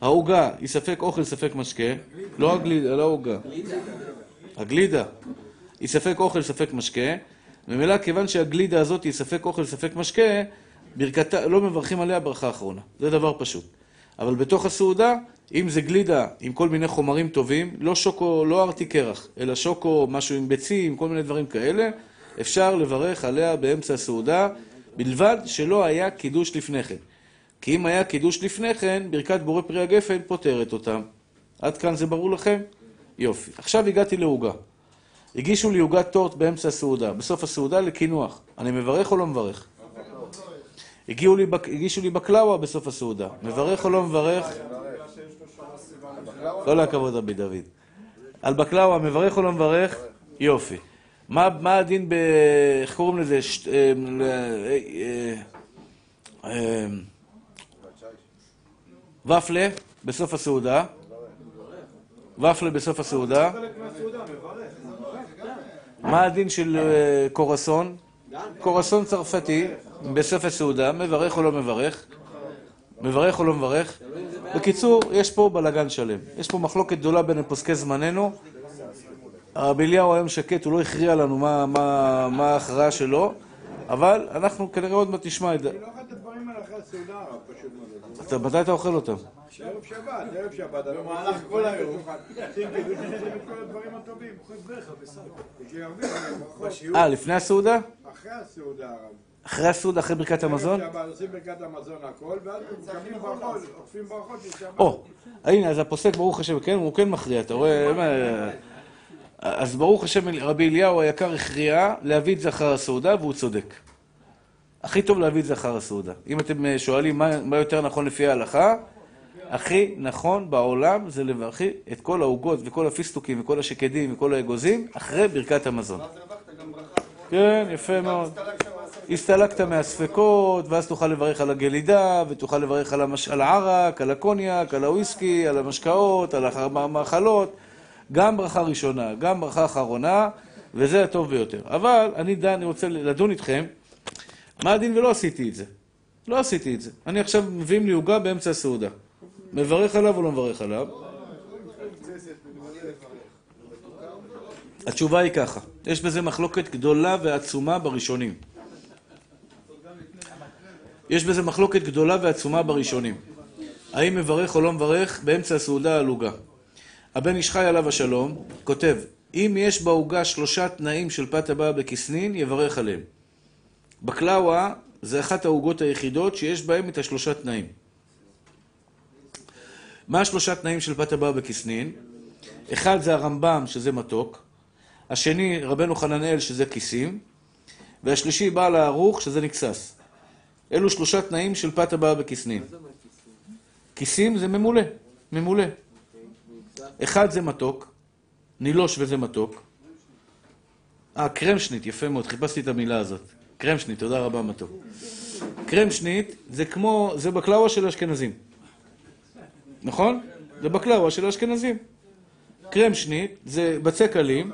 העוגה היא ספק אוכל, ספק משקה. לא הגלידה, לא העוגה. הגלידה היא ספק אוכל, ספק משקה. ממילא, כיוון שהגלידה הזאת היא ספק אוכל, ספק משקה, ברכתה, לא מברכים עליה ברכה אחרונה. זה דבר פשוט. אבל בתוך הסעודה, אם זה גלידה עם כל מיני חומרים טובים, לא שוקו, לא ארטי קרח, אלא שוקו, משהו עם ביצים, כל מיני דברים כאלה, אפשר לברך עליה באמצע הסעודה, בלבד שלא היה קידוש לפני כן. כי אם היה קידוש לפני כן, ברכת בורא פרי הגפן פותרת אותם. עד כאן זה ברור לכם? יופי. עכשיו הגעתי לעוגה. הגישו לי עוגת טורט באמצע הסעודה, בסוף הסעודה לקינוח. אני מברך או לא מברך? הגיעו לי, בק- הגישו לי בקלאווה בסוף הסעודה. מברך או לא מברך? כל הכבוד רבי דוד. על בקלאווה מברך או לא מברך? יופי. מה, מה הדין ב... איך קוראים לזה? אה, אה, אה, ופלה בסוף הסעודה. ופלה בסוף הסעודה. מה הדין של קורסון? קורסון צרפתי בסוף הסעודה, מברך או לא מברך? מברך או לא מברך? בקיצור, יש פה בלגן שלם. יש פה מחלוקת גדולה בין פוסקי זמננו. הרב אליהו היום שקט, הוא לא הכריע לנו מה, ההכרעה שלו, אבל אנחנו כנראה עוד מעט נשמע את זה. אני לא אוכל את הדברים האלה אחרי הסעודה, פשוט מאוד. מתי אתה אוכל אותם? ערב שבת, ערב שבת. במהלך כל היום. אה, לפני הסעודה? אחרי הסעודה, הרב. אחרי הסעודה, אחרי ברכת המזון? עושים ברכת המזון הכל, ואז מקבלים ברכות, אוכפים ברכות לשבת. או, הנה, אז הפוסק, ברוך השם, כן, הוא כן מכריע, אתה רואה? אז ברוך השם, רבי אליהו היקר הכריע להביא את זה אחר הסעודה, והוא צודק. הכי טוב להביא את זה אחר הסעודה. אם אתם אה, שואלים מה, מה יותר נכון לפי ההלכה, הכי נכון בעולם זה לברכי את כל העוגות וכל הפיסטוקים וכל השקדים וכל האגוזים אחרי ברכת המזון. כן, יפה מאוד. הסתלקת מהספק. הסתלקת מהספקות, ואז תוכל לברך על הגלידה, ותוכל לברך על, המש... על הערק, על הקוניאק, על הוויסקי, על המשקאות, על המאכלות. גם ברכה ראשונה, גם ברכה אחרונה, וזה הטוב ביותר. אבל אני, אני רוצה לדון איתכם, מה הדין ולא עשיתי את זה? לא עשיתי את זה. אני עכשיו, מביאים לי עוגה באמצע הסעודה. מברך עליו או לא מברך עליו? התשובה היא ככה, יש בזה מחלוקת גדולה ועצומה בראשונים. יש בזה מחלוקת גדולה ועצומה בראשונים. האם מברך או לא מברך באמצע הסעודה על עוגה. הבן איש חי עליו השלום כותב, אם יש בעוגה שלושה תנאים של פת הבאה בכסנין, יברך עליהם. בקלאווה זה אחת העוגות היחידות שיש בהם את השלושה תנאים. מה השלושה תנאים של פת הבאה בכסנין? אחד זה הרמב"ם, שזה מתוק. השני, רבנו חננאל, שזה כיסים. והשלישי, בעל הערוך, שזה נקסס. אלו שלושה תנאים של פת הבאה בכסנין. כיסים זה ממולא, ממולא. אחד זה מתוק, נילוש וזה מתוק. אה, קרמשנית, יפה מאוד, חיפשתי את המילה הזאת. קרמשנית, תודה רבה מתוק. קרמשנית זה כמו, זה בקלאווה של האשכנזים. נכון? זה בקלאווה של האשכנזים. קרמשנית זה בצק אלים,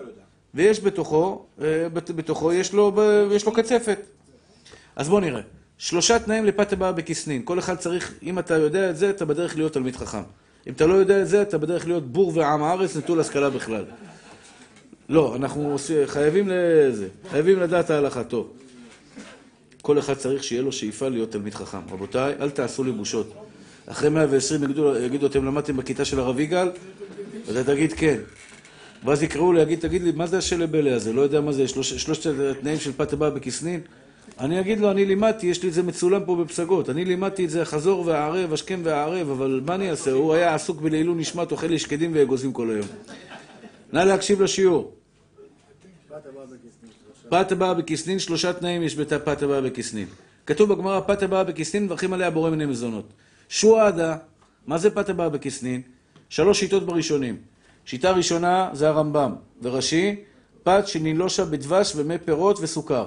ויש בתוכו, אה, בת- בתוכו יש לו, יש לו קצפת. אז בואו נראה. שלושה תנאים לפת הבאה בכסנין. כל אחד צריך, אם אתה יודע את זה, אתה בדרך להיות תלמיד חכם. אם אתה לא יודע את זה, אתה בדרך להיות בור ועם הארץ, נטול השכלה בכלל. לא, אנחנו חייבים לזה, חייבים לדעת ההלכה טוב. כל אחד צריך שיהיה לו שאיפה להיות תלמיד חכם. רבותיי, אל תעשו לי בושות. אחרי 120 יגידו, יגידו אתם למדתם בכיתה של הרב יגאל? ואתה תגיד כן. ואז יקראו לי, תגיד לי, מה זה השלבלה הזה? לא יודע מה זה, שלוש, שלושת התנאים של פת הבאה בכסנין? אני אגיד לו, אני לימדתי, יש לי את זה מצולם פה בפסגות. אני לימדתי את זה חזור והערב, השכם והערב, אבל מה אני אעשה? הוא היה עסוק בלעילוי נשמת, אוכל לי שקדים ואגוזים כל היום. נא להקשיב לשיעור. פת הבאה בכסנין, שלושה תנאים יש בפת הבאה בכסנין. כתוב בגמרא, פת הבאה בכסנין, מברכים עליה בורא מיני מזונות. שועדה, מה זה פת הבאה בכסנין? שלוש שיטות בראשונים. שיטה ראשונה זה הרמב"ם, וראשי, פת שנילושה בדבש ומי פירות וסוכר.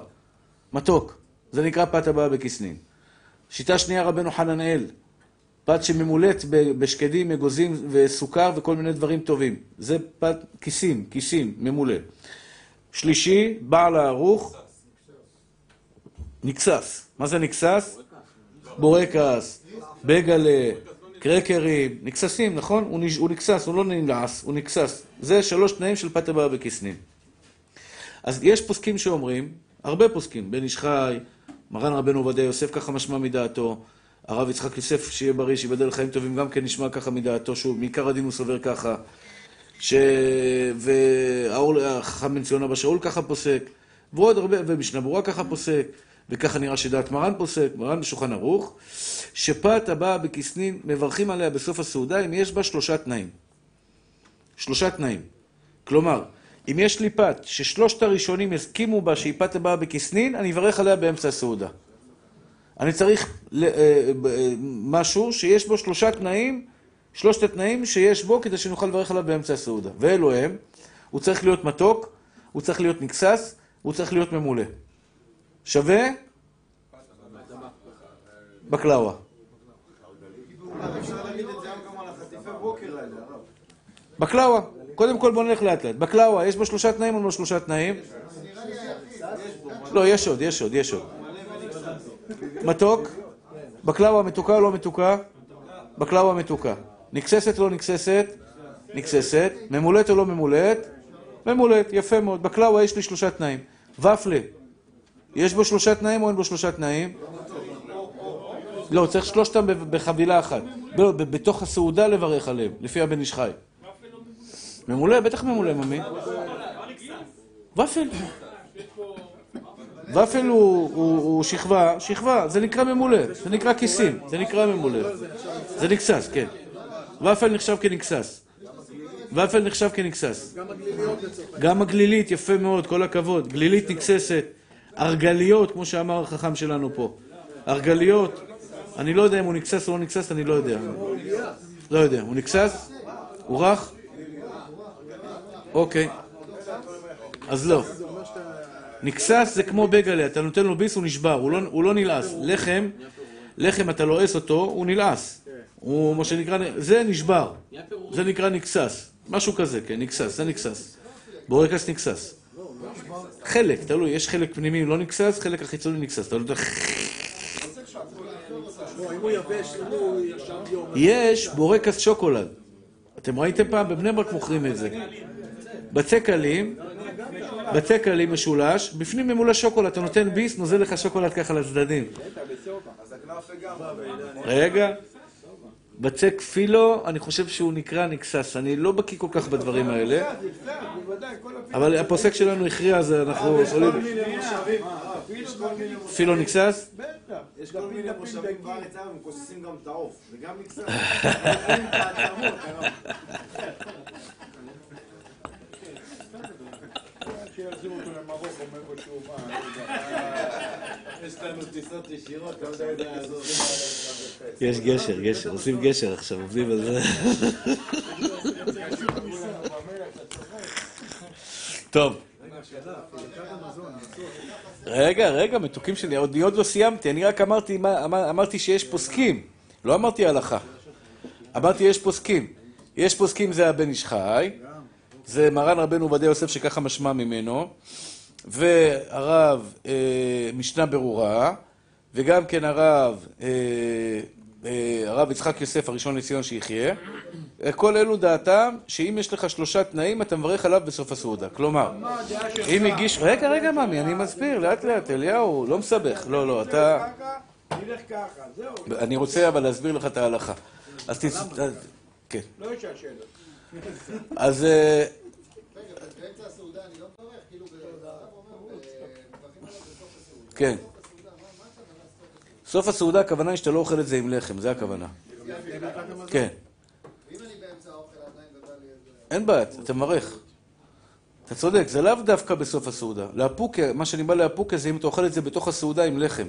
מתוק, זה נקרא פת הבאה בכסנין. שיטה שנייה רבנו חננאל, פת שממולאת בשקדים, אגוזים וסוכר וכל מיני דברים טובים. זה פת כיסים, כיסים, ממולא. שלישי, בעל הערוך, נכסס. מה זה נכסס? בורקס, בייגלה, קרקרים, נכססים, נכון? הוא, נכסס, הוא לא נלעס, הוא נכסס. זה שלוש תנאים של פת הבאה בכסנין. אז יש פוסקים שאומרים, הרבה פוסקים, בן איש חי, מרן רבנו עובדיה יוסף ככה משמע מדעתו, הרב יצחק יוסף, שיהיה בריא, שיבדל חיים טובים, גם כן נשמע ככה מדעתו, שהוא מעיקר הדין הוא סובר ככה. ש... והחכם בן ציון אבא שאול ככה פוסק, ועוד הרבה, ומשנה ברורה ככה פוסק, וככה נראה שדעת מרן פוסק, מרן בשולחן ערוך, שפת הבאה בכסנין, מברכים עליה בסוף הסעודה אם יש בה שלושה תנאים. שלושה תנאים. כלומר, אם יש לי פת ששלושת הראשונים הסכימו בה שהיא פת הבאה בכסנין, אני אברך עליה באמצע הסעודה. אני צריך אה, אה, משהו שיש בו שלושה תנאים, שלושת התנאים שיש בו כדי שנוכל לברך עליו באמצע הסעודה. ואלו הם, הוא צריך להיות מתוק, הוא צריך להיות נקסס, הוא צריך להיות ממולא. שווה? בקלאווה. בקלאווה. קודם כל בוא נלך לאט לאט. בקלאווה, יש בו שלושה תנאים או לא שלושה תנאים? לא, יש עוד, יש עוד, יש עוד. מתוק? בקלאווה מתוקה או לא מתוקה? בקלאווה מתוקה. נקססת או לא נקססת? נקססת. ממולאת או לא ממולאת? ממולאת, יפה מאוד. בקלאווה יש לי שלושה תנאים. ופלה, יש בו שלושה תנאים או אין בו שלושה תנאים? לא, צריך שלושתם בחבילה אחת. בתוך הסעודה לברך עליהם, לפי הבן איש חי. ממולא, בטח ממולא, ממי. ופל. ופל הוא, שכבה, שכבה, זה נקרא ממולא, זה נקרא כיסים, זה נקרא ממולא. זה נגסס, כן. ופל נחשב כנגסס. ופל נחשב כנגסס. גם הגלילית, יפה מאוד, כל הכבוד. גלילית נגססת. ארגליות, כמו שאמר החכם שלנו פה. ארגליות, אני לא יודע אם הוא נגסס או לא נגסס, אני לא יודע. לא יודע. הוא נגסס? הוא רך? אוקיי. אז לא. נגסס זה כמו בגלה, אתה נותן לו ביס, הוא נשבר, לא, הוא לא נלעס. לחם, לחם אתה לועס אותו, הוא נלעס. הוא מה שנקרא, זה נשבר. זה נקרא נגסס. משהו כזה, כן, נגסס, זה נגסס. בורקס נגסס. חלק, תלוי, יש חלק פנימי לא נגסס, חלק החיצוני נגסס. אתה נותן... יש בורקס שוקולד. אתם ראיתם פעם? בבני ברק מוכרים את זה. בצק עלים משולש, בפנים ממולא שוקולד, אתה נותן ביס, נוזל לך שוקולד ככה לצדדים. רגע. בצק פילו, אני חושב שהוא נקרא נגסס. אני לא בקיא כל כך בדברים האלה. אבל הפוסק שלנו הכריע, אז אנחנו יכולים... יש כל מיני פילו נגסס? בטח. יש כל מיני מושבים. בארץ היום, הם כוססים גם את העוף, זה גם נגסס. אוכלים את העצמות, הרב. שיחזירו אותו למרוקו, מאיפה שהוא בא. יש לנו טיסות ישירות, אתה לא יודע לעזור. יש גשר, גשר, עושים גשר עכשיו, עובדים על זה. טוב. רגע, רגע, מתוקים שלי, עוד עוד לא סיימתי, אני רק אמרתי, אמר- אמרתי שיש פוסקים, לא אמרתי הלכה. אמרתי יש פוסקים. יש פוסקים זה הבן איש חי, זה מרן רבנו עובדיה יוסף שככה משמע ממנו, והרב אה, משנה ברורה, וגם כן הרב, אה, אה, הרב יצחק יוסף הראשון לציון שיחיה. אה, כל אלו דעתם שאם יש לך שלושה תנאים אתה מברך עליו בסוף הסעודה. כלומר, אם הגיש... רגע, רגע, ממי, אני מסביר, לאט לאט, אליהו, לא מסבך. לא, לא, אתה... נלך ככה, זהו. אני רוצה אבל להסביר לך את ההלכה. אז תצ... כן. לא יש השאלות. אז... אה. כן. סוף הסעודה? הכוונה היא שאתה לא אוכל את זה עם לחם, זה הכוונה. כן. אין בעיה, אתה מברך. אתה צודק, זה לאו דווקא בסוף הסעודה. לאפוקה, מה שאני בא לאפוקה זה אם אתה אוכל את זה בתוך הסעודה עם לחם.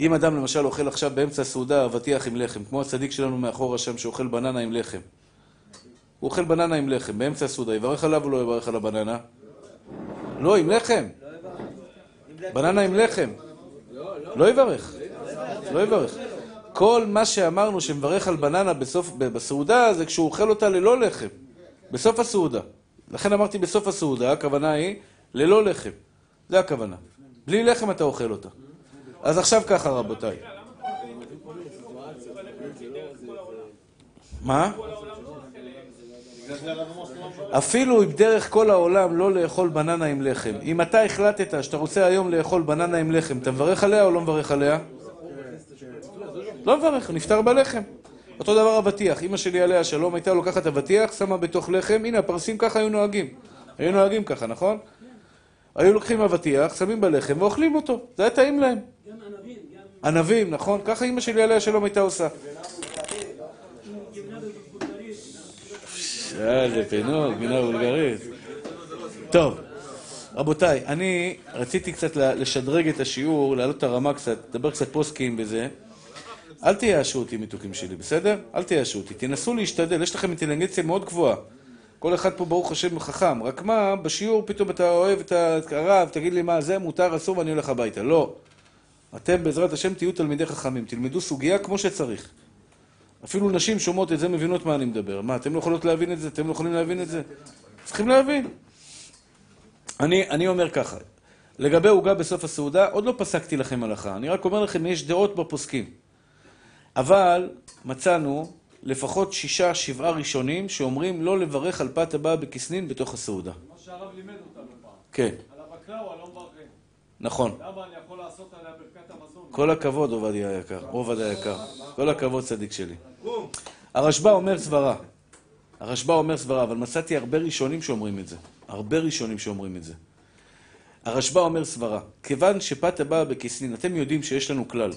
אם אדם למשל אוכל עכשיו באמצע הסעודה אבטיח עם לחם, כמו הצדיק שלנו מאחורה שם שאוכל בננה עם לחם. הוא אוכל בננה עם לחם, באמצע הסעודה, יברך עליו או לא יברך על הבננה? לא, עם לחם. בננה עם לחם. לא יברך. לא יברך. כל מה שאמרנו שמברך על בננה בסוף, בסעודה זה כשהוא אוכל אותה ללא לחם. בסוף הסעודה. לכן אמרתי בסוף הסעודה, הכוונה היא ללא לחם. זה הכוונה. בלי לחם אתה אוכל אותה. אז עכשיו ככה רבותיי. מה? אפילו אם דרך כל העולם לא לאכול בננה עם לחם. אם אתה החלטת שאתה רוצה היום לאכול בננה עם לחם, אתה מברך עליה או לא מברך עליה? לא מברך, נפטר בלחם. אותו דבר אבטיח, אמא שלי עליה שלום הייתה לוקחת אבטיח, שמה בתוך לחם, הנה הפרסים ככה היו נוהגים. היו נוהגים ככה, נכון? היו לוקחים אבטיח, שמים בלחם ואוכלים אותו, זה היה טעים להם. גם ענבים, גם ענבים, נכון? ככה אמא שלי עליה שלום הייתה עושה. איזה פינוק, מינה בולגרית. טוב, רבותיי, אני רציתי קצת לשדרג את השיעור, להעלות את הרמה קצת, לדבר קצת פוסקים בזה. אל תייאשו אותי, מתוקים שלי, בסדר? אל תייאשו אותי. תנסו להשתדל, יש לכם אינטליגנציה מאוד גבוהה. כל אחד פה, ברוך השם, חכם. רק מה, בשיעור פתאום אתה אוהב את הרב, תגיד לי מה, זה מותר, אסור, ואני הולך הביתה. לא. אתם, בעזרת השם, תהיו תלמידי חכמים. תלמדו סוגיה כמו שצריך. אפילו נשים שומעות את זה, מבינות מה אני מדבר. מה, אתם לא יכולות להבין את זה? אתם לא יכולים להבין את זה? צריכים להבין. אני, אני אומר ככה, לגבי עוגה בסוף הסעודה, עוד לא פסקתי לכם הלכה. אני רק אומר לכם, יש דעות בפוסקים. אבל מצאנו לפחות שישה, שבעה ראשונים שאומרים לא לברך על פת הבאה בכסנין בתוך הסעודה. מה שהרב לימד אותנו פעם. כן, על הבקלאווה לא מברכים. נכון. למה אני יכול לעשות עליה ברכת המזון? כל הכבוד, עובדיה היקר. עובדיה היקר. כל הכבוד, צדיק שלי. הרשב"א אומר סברה. הרשב"א אומר סברה, אבל מצאתי הרבה ראשונים שאומרים את זה. הרבה ראשונים שאומרים את זה. הרשב"א אומר סברה, כיוון שפת הבאה בכסנין, אתם יודעים שיש לנו כלל.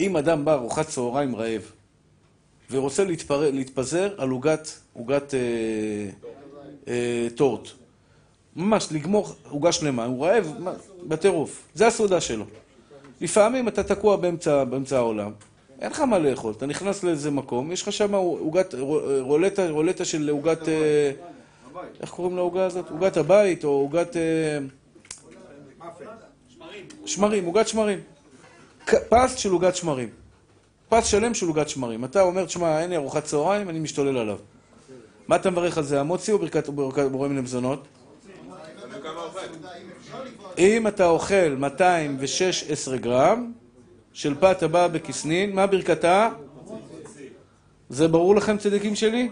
אם אדם בא ארוחת צהריים רעב, ורוצה להתפר... להתפזר על עוגת, אה, אה, טורט, ממש לגמור עוגה שלמה, הוא רעב בטירוף, זה הסעודה שלו. לפעמים אתה תקוע באמצע, באמצע העולם, אין לך מה לאכול, אתה נכנס לאיזה מקום, יש לך שם עוגת, רולטה, רולטה של עוגת, אה, איך קוראים לעוגה הזאת? עוגת הבית או עוגת... אה, שמרים, עוגת שמרים. פס של עוגת שמרים. פס שלם של עוגת שמרים. אתה אומר, תשמע, אין לי ארוחת צהריים, אני משתולל עליו. מה אתה מברך על זה, המוצי או ברכת בורא מיני מזונות? אם אתה אוכל 216 גרם של פת הבאה בכסנין, מה ברכתה? זה ברור לכם, צדיקים שלי?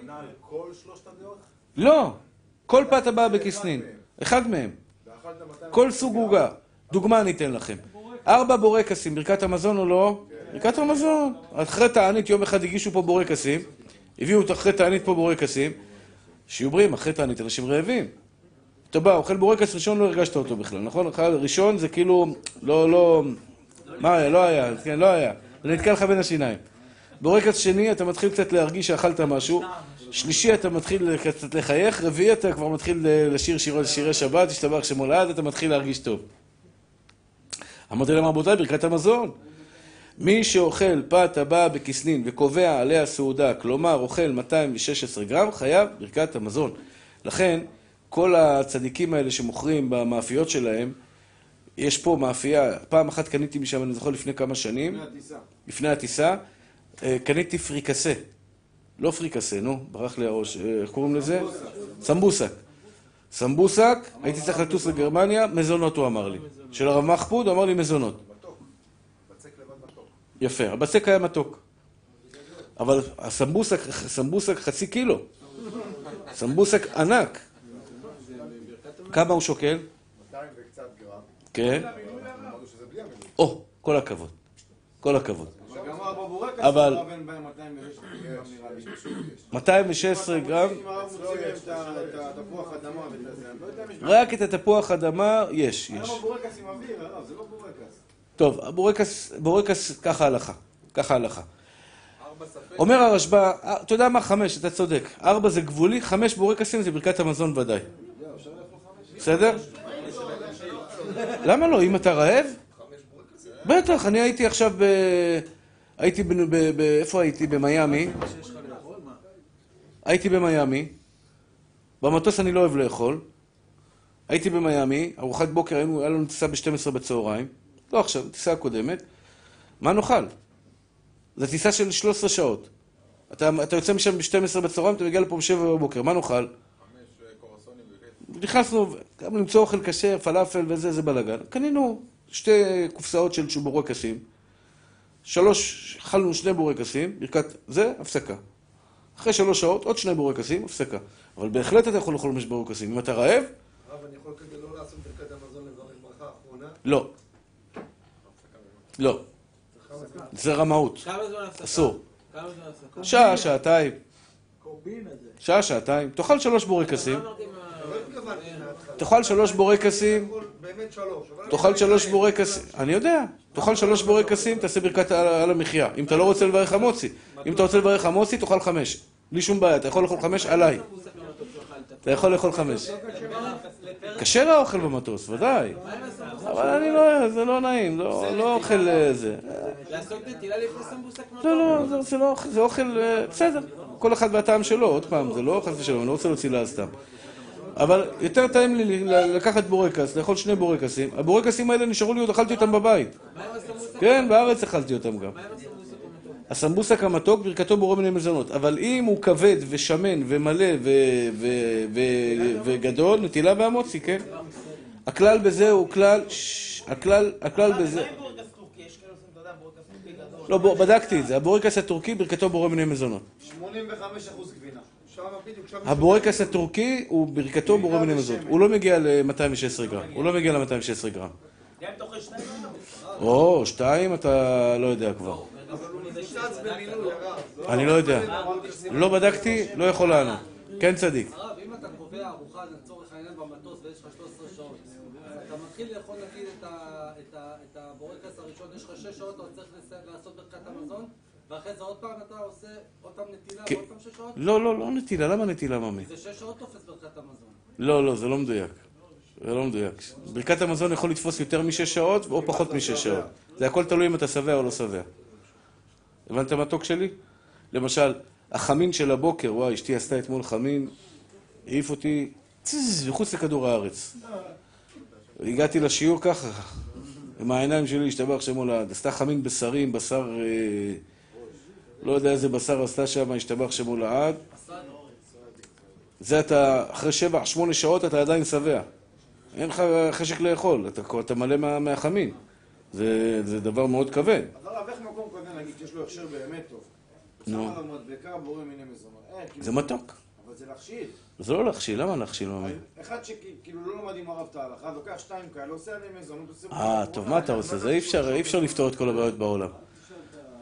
לא. כל פת הבאה בכסנין. אחד מהם. ואכלת 200... כל סוג עוגה. דוגמה אני אתן לכם. ארבע בורקסים, ברכת המזון או לא? ברכת המזון. אחרי תענית יום אחד הגישו פה בורקסים, הביאו אחרי תענית פה בורקסים, שיהיו בריאים, אחרי תענית אנשים רעבים. אתה בא, אוכל בורקס ראשון, לא הרגשת אותו בכלל, נכון? ראשון זה כאילו, לא, לא, מה היה? לא היה, כן, לא היה. זה נתקע לך בין השיניים. בורקס שני, אתה מתחיל קצת להרגיש שאכלת משהו. שלישי, אתה מתחיל קצת לחייך. רביעי, אתה כבר מתחיל לשיר שירי, שבת, השתבח שמו לעד, אתה מתחיל להרגיש טוב. אמרתי להם, רבותיי, ברכת המזון. מי שאוכל פת הבאה בכסנין וקובע עליה סעודה, כלומר אוכל 216 גרם, חייב ברכת המזון. לכן, כל הצדיקים האלה שמוכרים במאפיות שלהם, יש פה מאפייה, פעם אחת קניתי משם, אני זוכר לפני כמה שנים, הטיסה. לפני הטיסה, אה, קניתי פריקסה. לא פריקסה, נו, ברח לי הראש, אה, איך קוראים לזה? סמבוסק. סמבוסק, הייתי צריך לטוס לגרמניה, מזונות הוא אמר לי. של הרב מחפוד, הוא אמר לי מזונות. יפה, הבצק היה מתוק. אבל הסמבוסק, סמבוסק חצי קילו. סמבוסק ענק. כמה הוא שוקל? 200 וקצת גרם. כן. המילוי. או, כל הכבוד. כל הכבוד. אבל- הרב אין בהם 206 גרם נראה לי. 216 גרם, לא. רק את התפוח אדמה יש, יש. זה לא בורקס. טוב, הבורקס, בורקס, ככה הלכה. ככה הלכה. אומר הרשב"א, אה, אתה יודע מה? חמש, אתה צודק. ארבע זה גבולי, חמש בורקסים זה ברכת המזון ודאי. בסדר? למה לא? אם אתה רעב? בטח, אני הייתי עכשיו ב... הייתי ב... איפה הייתי? במיאמי. הייתי במיאמי. במטוס אני לא אוהב לאכול. הייתי במיאמי, ארוחת בוקר, היה לנו טיסה ב-12 בצהריים. לא עכשיו, טיסה הקודמת. מה נאכל? זו טיסה של 13 שעות. אתה, אתה יוצא משם ב-12 בצהריים, אתה מגיע לפה ב-7 בבוקר, מה נאכל? נכנסנו, גם למצוא אוכל כשר, פלאפל וזה, זה בלאגן. קנינו שתי קופסאות של בורקסים, שלוש, אכלנו שני בורקסים, ברכת זה, הפסקה. אחרי שלוש שעות, עוד שני בורקסים, הפסקה. אבל בהחלט אתה יכול לאכול חמש בורקסים. אם אתה רעב, הרב, אני יכול כדי לא לעשות ברכת המזון לברך ברכה אחרונה? לא. לא. זה רמאות. כמה זמן הפסקה? אסור. כמה זמן הפסקה? שעה, שעתיים. שעה, שעתיים. תאכל שלוש בורקסים. לא. לא. תאכל שלוש בורקסים. תאכל אני שלוש לא בורקסים. אני יודע. תאכל שלוש בורקסים, תעשה ברכת על על המחיה. אם אתה לא רוצה לברך המוצי. אם אתה רוצה לברך המוצי, תאכל חמש. בלי שום בעיה. אתה יכול לאכול חמש עליי. אתה יכול לאכול חמש. קשה לאוכל במטוס, ודאי. אבל אני לא, זה לא נעים. לא לא אוכל אה, זה. לעשות נטילה לפני סמבוסק? לא, לא, לא אוכל, זה אוכל, אה, בסדר. כל אחד והטעם שלו, עוד פעם, זה לא חס ושלום, אני לא רוצה להוציא לה סתם. אבל יותר טעים לי לקחת בורקס, לאכול שני בורקסים. הבורקסים האלה נשארו לי, עוד אכלתי אותם בבית. כן, בארץ אכלתי אותם גם. הסמבוסק המתוק, ברכתו בורא מיני מזונות. אבל אם הוא כבד ושמן ומלא וגדול, נטילה והמוצי, כן? הכלל בזה הוא כלל, הכלל, הכלל בזה... לא, בדקתי את זה. הבורקס הטורקי, ברכתו בורא מיני מזונות. 85% גבינה. הבורקס הטורקי הוא ברכתו בורא מיני מזונות. הוא לא מגיע ל-216 גרם. הוא לא מגיע ל-216 גרם. או, שתיים אתה לא יודע כבר. הרב. אני לא יודע. לא בדקתי, לא יכול לענות. כן צדיק. הרב, אם אתה קובע ארוחה לצורך העניין במטוס ויש לך 13 שעות, אתה מתחיל לאכול נגיד את הבורקס הראשון, יש לך שש שעות, אתה צריך לס- לעשות ברכת המזון, ואחרי זה עוד פעם אתה עושה עוד פעם נטילה כן. ועוד פעם שש שעות? לא, לא, לא נטילה, למה נטילה ממי? זה שש שעות תופס ברכת המזון. לא, לא, זה לא מדויק. זה לא מדויק. ברכת המזון יכול לתפוס יותר משש שעות או פחות משש שעות. זה הכל תלוי אם אתה שבע או לא שבע. הבנת מתוק שלי? למשל, החמין של הבוקר, וואי, אשתי עשתה אתמול חמין, העיף אותי צז, מחוץ לכדור הארץ. הגעתי לשיעור ככה, עם העיניים שלי השתבח שמו לעד. עשתה חמין בשרים, בשר... אה, לא יודע איזה בשר עשתה שם, השתבח שמו לעד. זה אתה, אחרי שבע, שמונה שעות אתה עדיין שבע. אין לך חשק לאכול, אתה, אתה מלא מה, מהחמין. זה, זה דבר מאוד כבד. אז הרב, איך מקום כזה, נגיד, שיש לו הכשר באמת טוב? נו. אין, כאילו, זה מתוק. אבל זה להכשיל. זה לא להכשיל, למה להכשיל ממי? אחד שכאילו לא למד עם הרב את ההלכה, לוקח שתיים כאלה, עושה עליהם מזונות. אה, טוב, מה אתה עושה? זה אי אפשר, אי אפשר לפתור את כל הבעיות בעולם.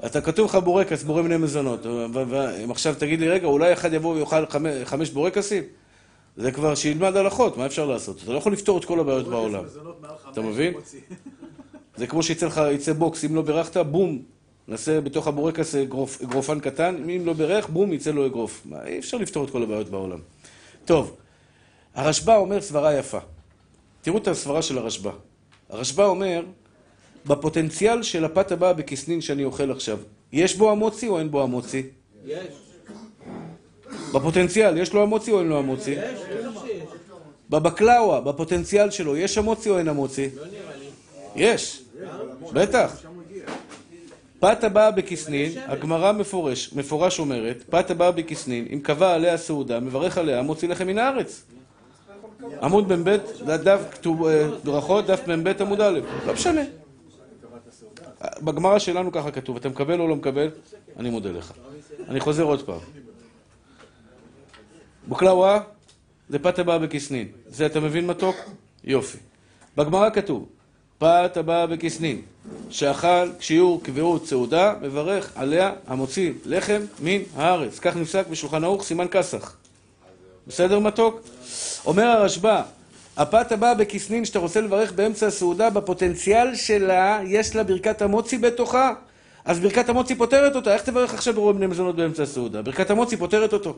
אתה כתוב לך בורקס, בורא מיני מזונות. ואם עכשיו תגיד לי, רגע, אולי אחד יבוא ויאכל חמש, בורקסים? זה כבר שילמד הלכות, מה אפשר לעשות? אתה לא יכול לפתור את כל הבעיות בעולם. אתה מבין? זה כמו שיצא לך, יצא בוקס, אם לא בירכת, בום, נעשה בתוך הבורקס אגרוף, אגרופן קטן, אם לא בירך, בום, יצא לו אגרוף. אי אפשר לפתור את כל הבעיות בעולם. טוב, הרשב"א אומר סברה יפה. תראו את הסברה של הרשב"א. הרשב"א אומר, בפוטנציאל של הפת הבאה בכסנין שאני אוכל עכשיו, יש בו המוציא או אין בו המוציא? יש. בפוטנציאל, יש לו המוציא או אין לו המוציא? בבקלאווה, בפוטנציאל שלו, יש המוצי או אין המוצי? יש, בטח. פת הבאה בכסנין, הגמרא מפורש, מפורש אומרת, פת הבאה בכסנין, אם קבע עליה סעודה, מברך עליה, מוציא לחם מן הארץ. עמוד מ"ב, דף כתוב, אה, ברכות, דף מ"ב עמוד א', לא משנה. בגמרא שלנו ככה כתוב, אתה מקבל או לא מקבל? אני מודה לך. אני חוזר עוד פעם. בוקלאווה זה פת הבאה בכסנין. זה אתה מבין מתוק? יופי. בגמרא כתוב, פת הבאה בכסנין, שאכל כשיעור קביעות סעודה, מברך עליה המוציא לחם מן הארץ. כך נפסק בשולחן ערוך, סימן כסח. בסדר מתוק? אומר הרשב"א, הפת הבאה בכסנין שאתה רוצה לברך באמצע הסעודה, בפוטנציאל שלה יש לה ברכת המוצי בתוכה. אז ברכת המוצי פותרת אותה, איך תברך עכשיו ברוב בני מזונות באמצע הסעודה? ברכת המוצי פותרת אותו.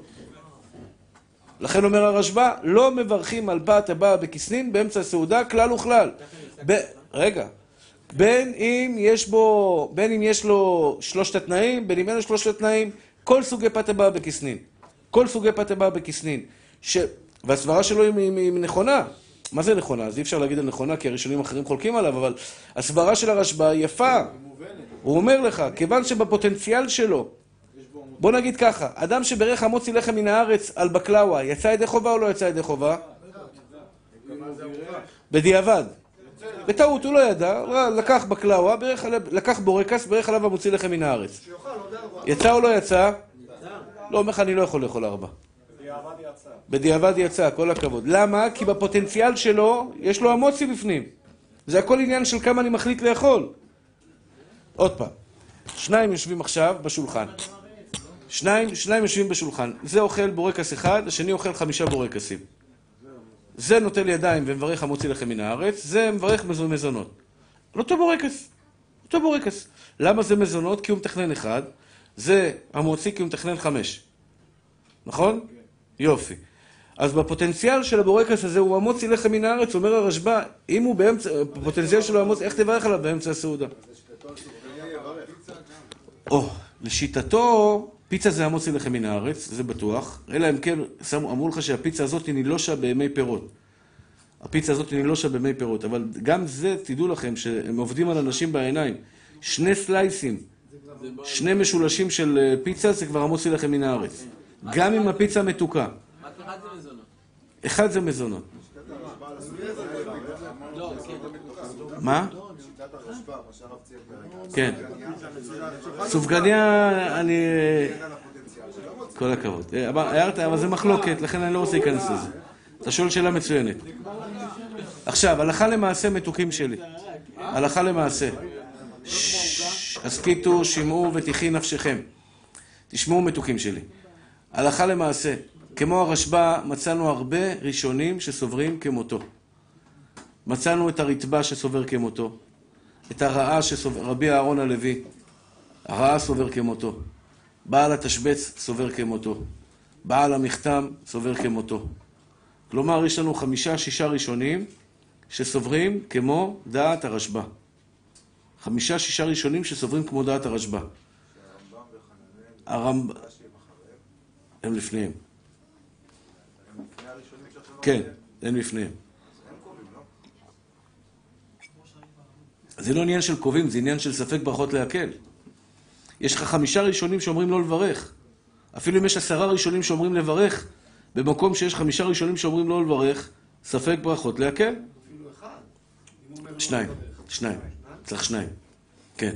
לכן אומר הרשב"א, לא מברכים על פת הבאה בכסנין באמצע הסעודה כלל וכלל. ב... רגע. בין אם יש בו, בין אם יש לו שלושת התנאים, בין אם אין לו שלושת התנאים, כל סוגי פת הבאה בכסנין. כל סוגי פת הבאה בכסנין. ש... והסברה שלו היא, היא, היא נכונה. מה זה נכונה? אז אי אפשר להגיד על נכונה, כי הראשונים האחרים חולקים עליו, אבל הסברה של הרשב"א יפה. הוא אומר לך, כיוון שבפוטנציאל שלו, בוא נגיד ככה, אדם שברך המוציא לחם מן הארץ על בקלאווה, יצא ידי חובה או לא יצא ידי חובה? בדיעבד. בטעות, הוא לא ידע, לקח בקלאווה, לקח בורקס, בירך עליו המוציא לחם מן הארץ. יצא או לא יצא? לא, אומר לך, אני לא יכול לאכול ארבע. בדיעבד יצא, כל הכבוד. למה? כי בפוטנציאל שלו, יש לו המוצי בפנים. זה הכל עניין של כמה אני מחליט לאכול. עוד פעם, שניים יושבים עכשיו בשולחן. שניים, שניים יושבים בשולחן. זה אוכל בורקס אחד, השני אוכל חמישה בורקסים. זה נוטל ידיים ומברך המוציא לחם מן הארץ, זה מברך מזונות. על אותו בורקס. אותו בורקס. למה זה מזונות? כי הוא מתכנן אחד. זה המוציא כי הוא מתכנן חמש. נכון? יופי. אז בפוטנציאל של הבורקס הזה הוא המוציא לחם מן הארץ, אומר הרשב"א, אם הוא באמצע, בפוטנציאל שלו המוציא, איך תברך עליו באמצע הסעודה? או, לשיטתו, פיצה זה המוציא לחם מן הארץ, זה בטוח, אלא אם כן, אמרו לך שהפיצה הזאת נילושה בימי פירות. הפיצה הזאת נילושה בימי פירות, אבל גם זה, תדעו לכם, שהם עובדים על אנשים בעיניים. שני סלייסים, שני משולשים של אה, פיצה, זה כבר המוציא לחם מן הארץ. גם אם הפיצה מתוקה. אחד זה מזונות. אחד זה מזונות. מה? כן. סופגניה, אני... כל הכבוד. אה, הערת, אבל זה מחלוקת, לכן אני לא רוצה להיכנס לזה. אתה שואל שאלה מצוינת. עכשיו, הלכה למעשה מתוקים שלי. הלכה למעשה. הסכיתו, שמעו ותחי נפשכם. תשמעו מתוקים שלי. הלכה למעשה, כמו הרשב"א, מצאנו הרבה ראשונים שסוברים כמותו. מצאנו את הרצפה שסובר כמותו, את הרעה שסובר, רבי אהרון הלוי, הרעה סובר כמותו, בעל התשבץ סובר כמותו, בעל המכתם סובר כמותו. כלומר, יש לנו חמישה-שישה ראשונים שסוברים כמו דעת הרשב"א. חמישה-שישה ראשונים שסוברים כמו דעת הרשב"א. הרמב"ם... הם לפניהם. כן, הם לפניהם. זה לא עניין של קובעים, זה עניין של ספק ברכות להקל. יש לך חמישה ראשונים שאומרים לא לברך. אפילו אם יש עשרה ראשונים שאומרים לברך, במקום שיש חמישה ראשונים שאומרים לא לברך, ספק ברכות להקל. לא שניים. שניים. צריך שניים. כן.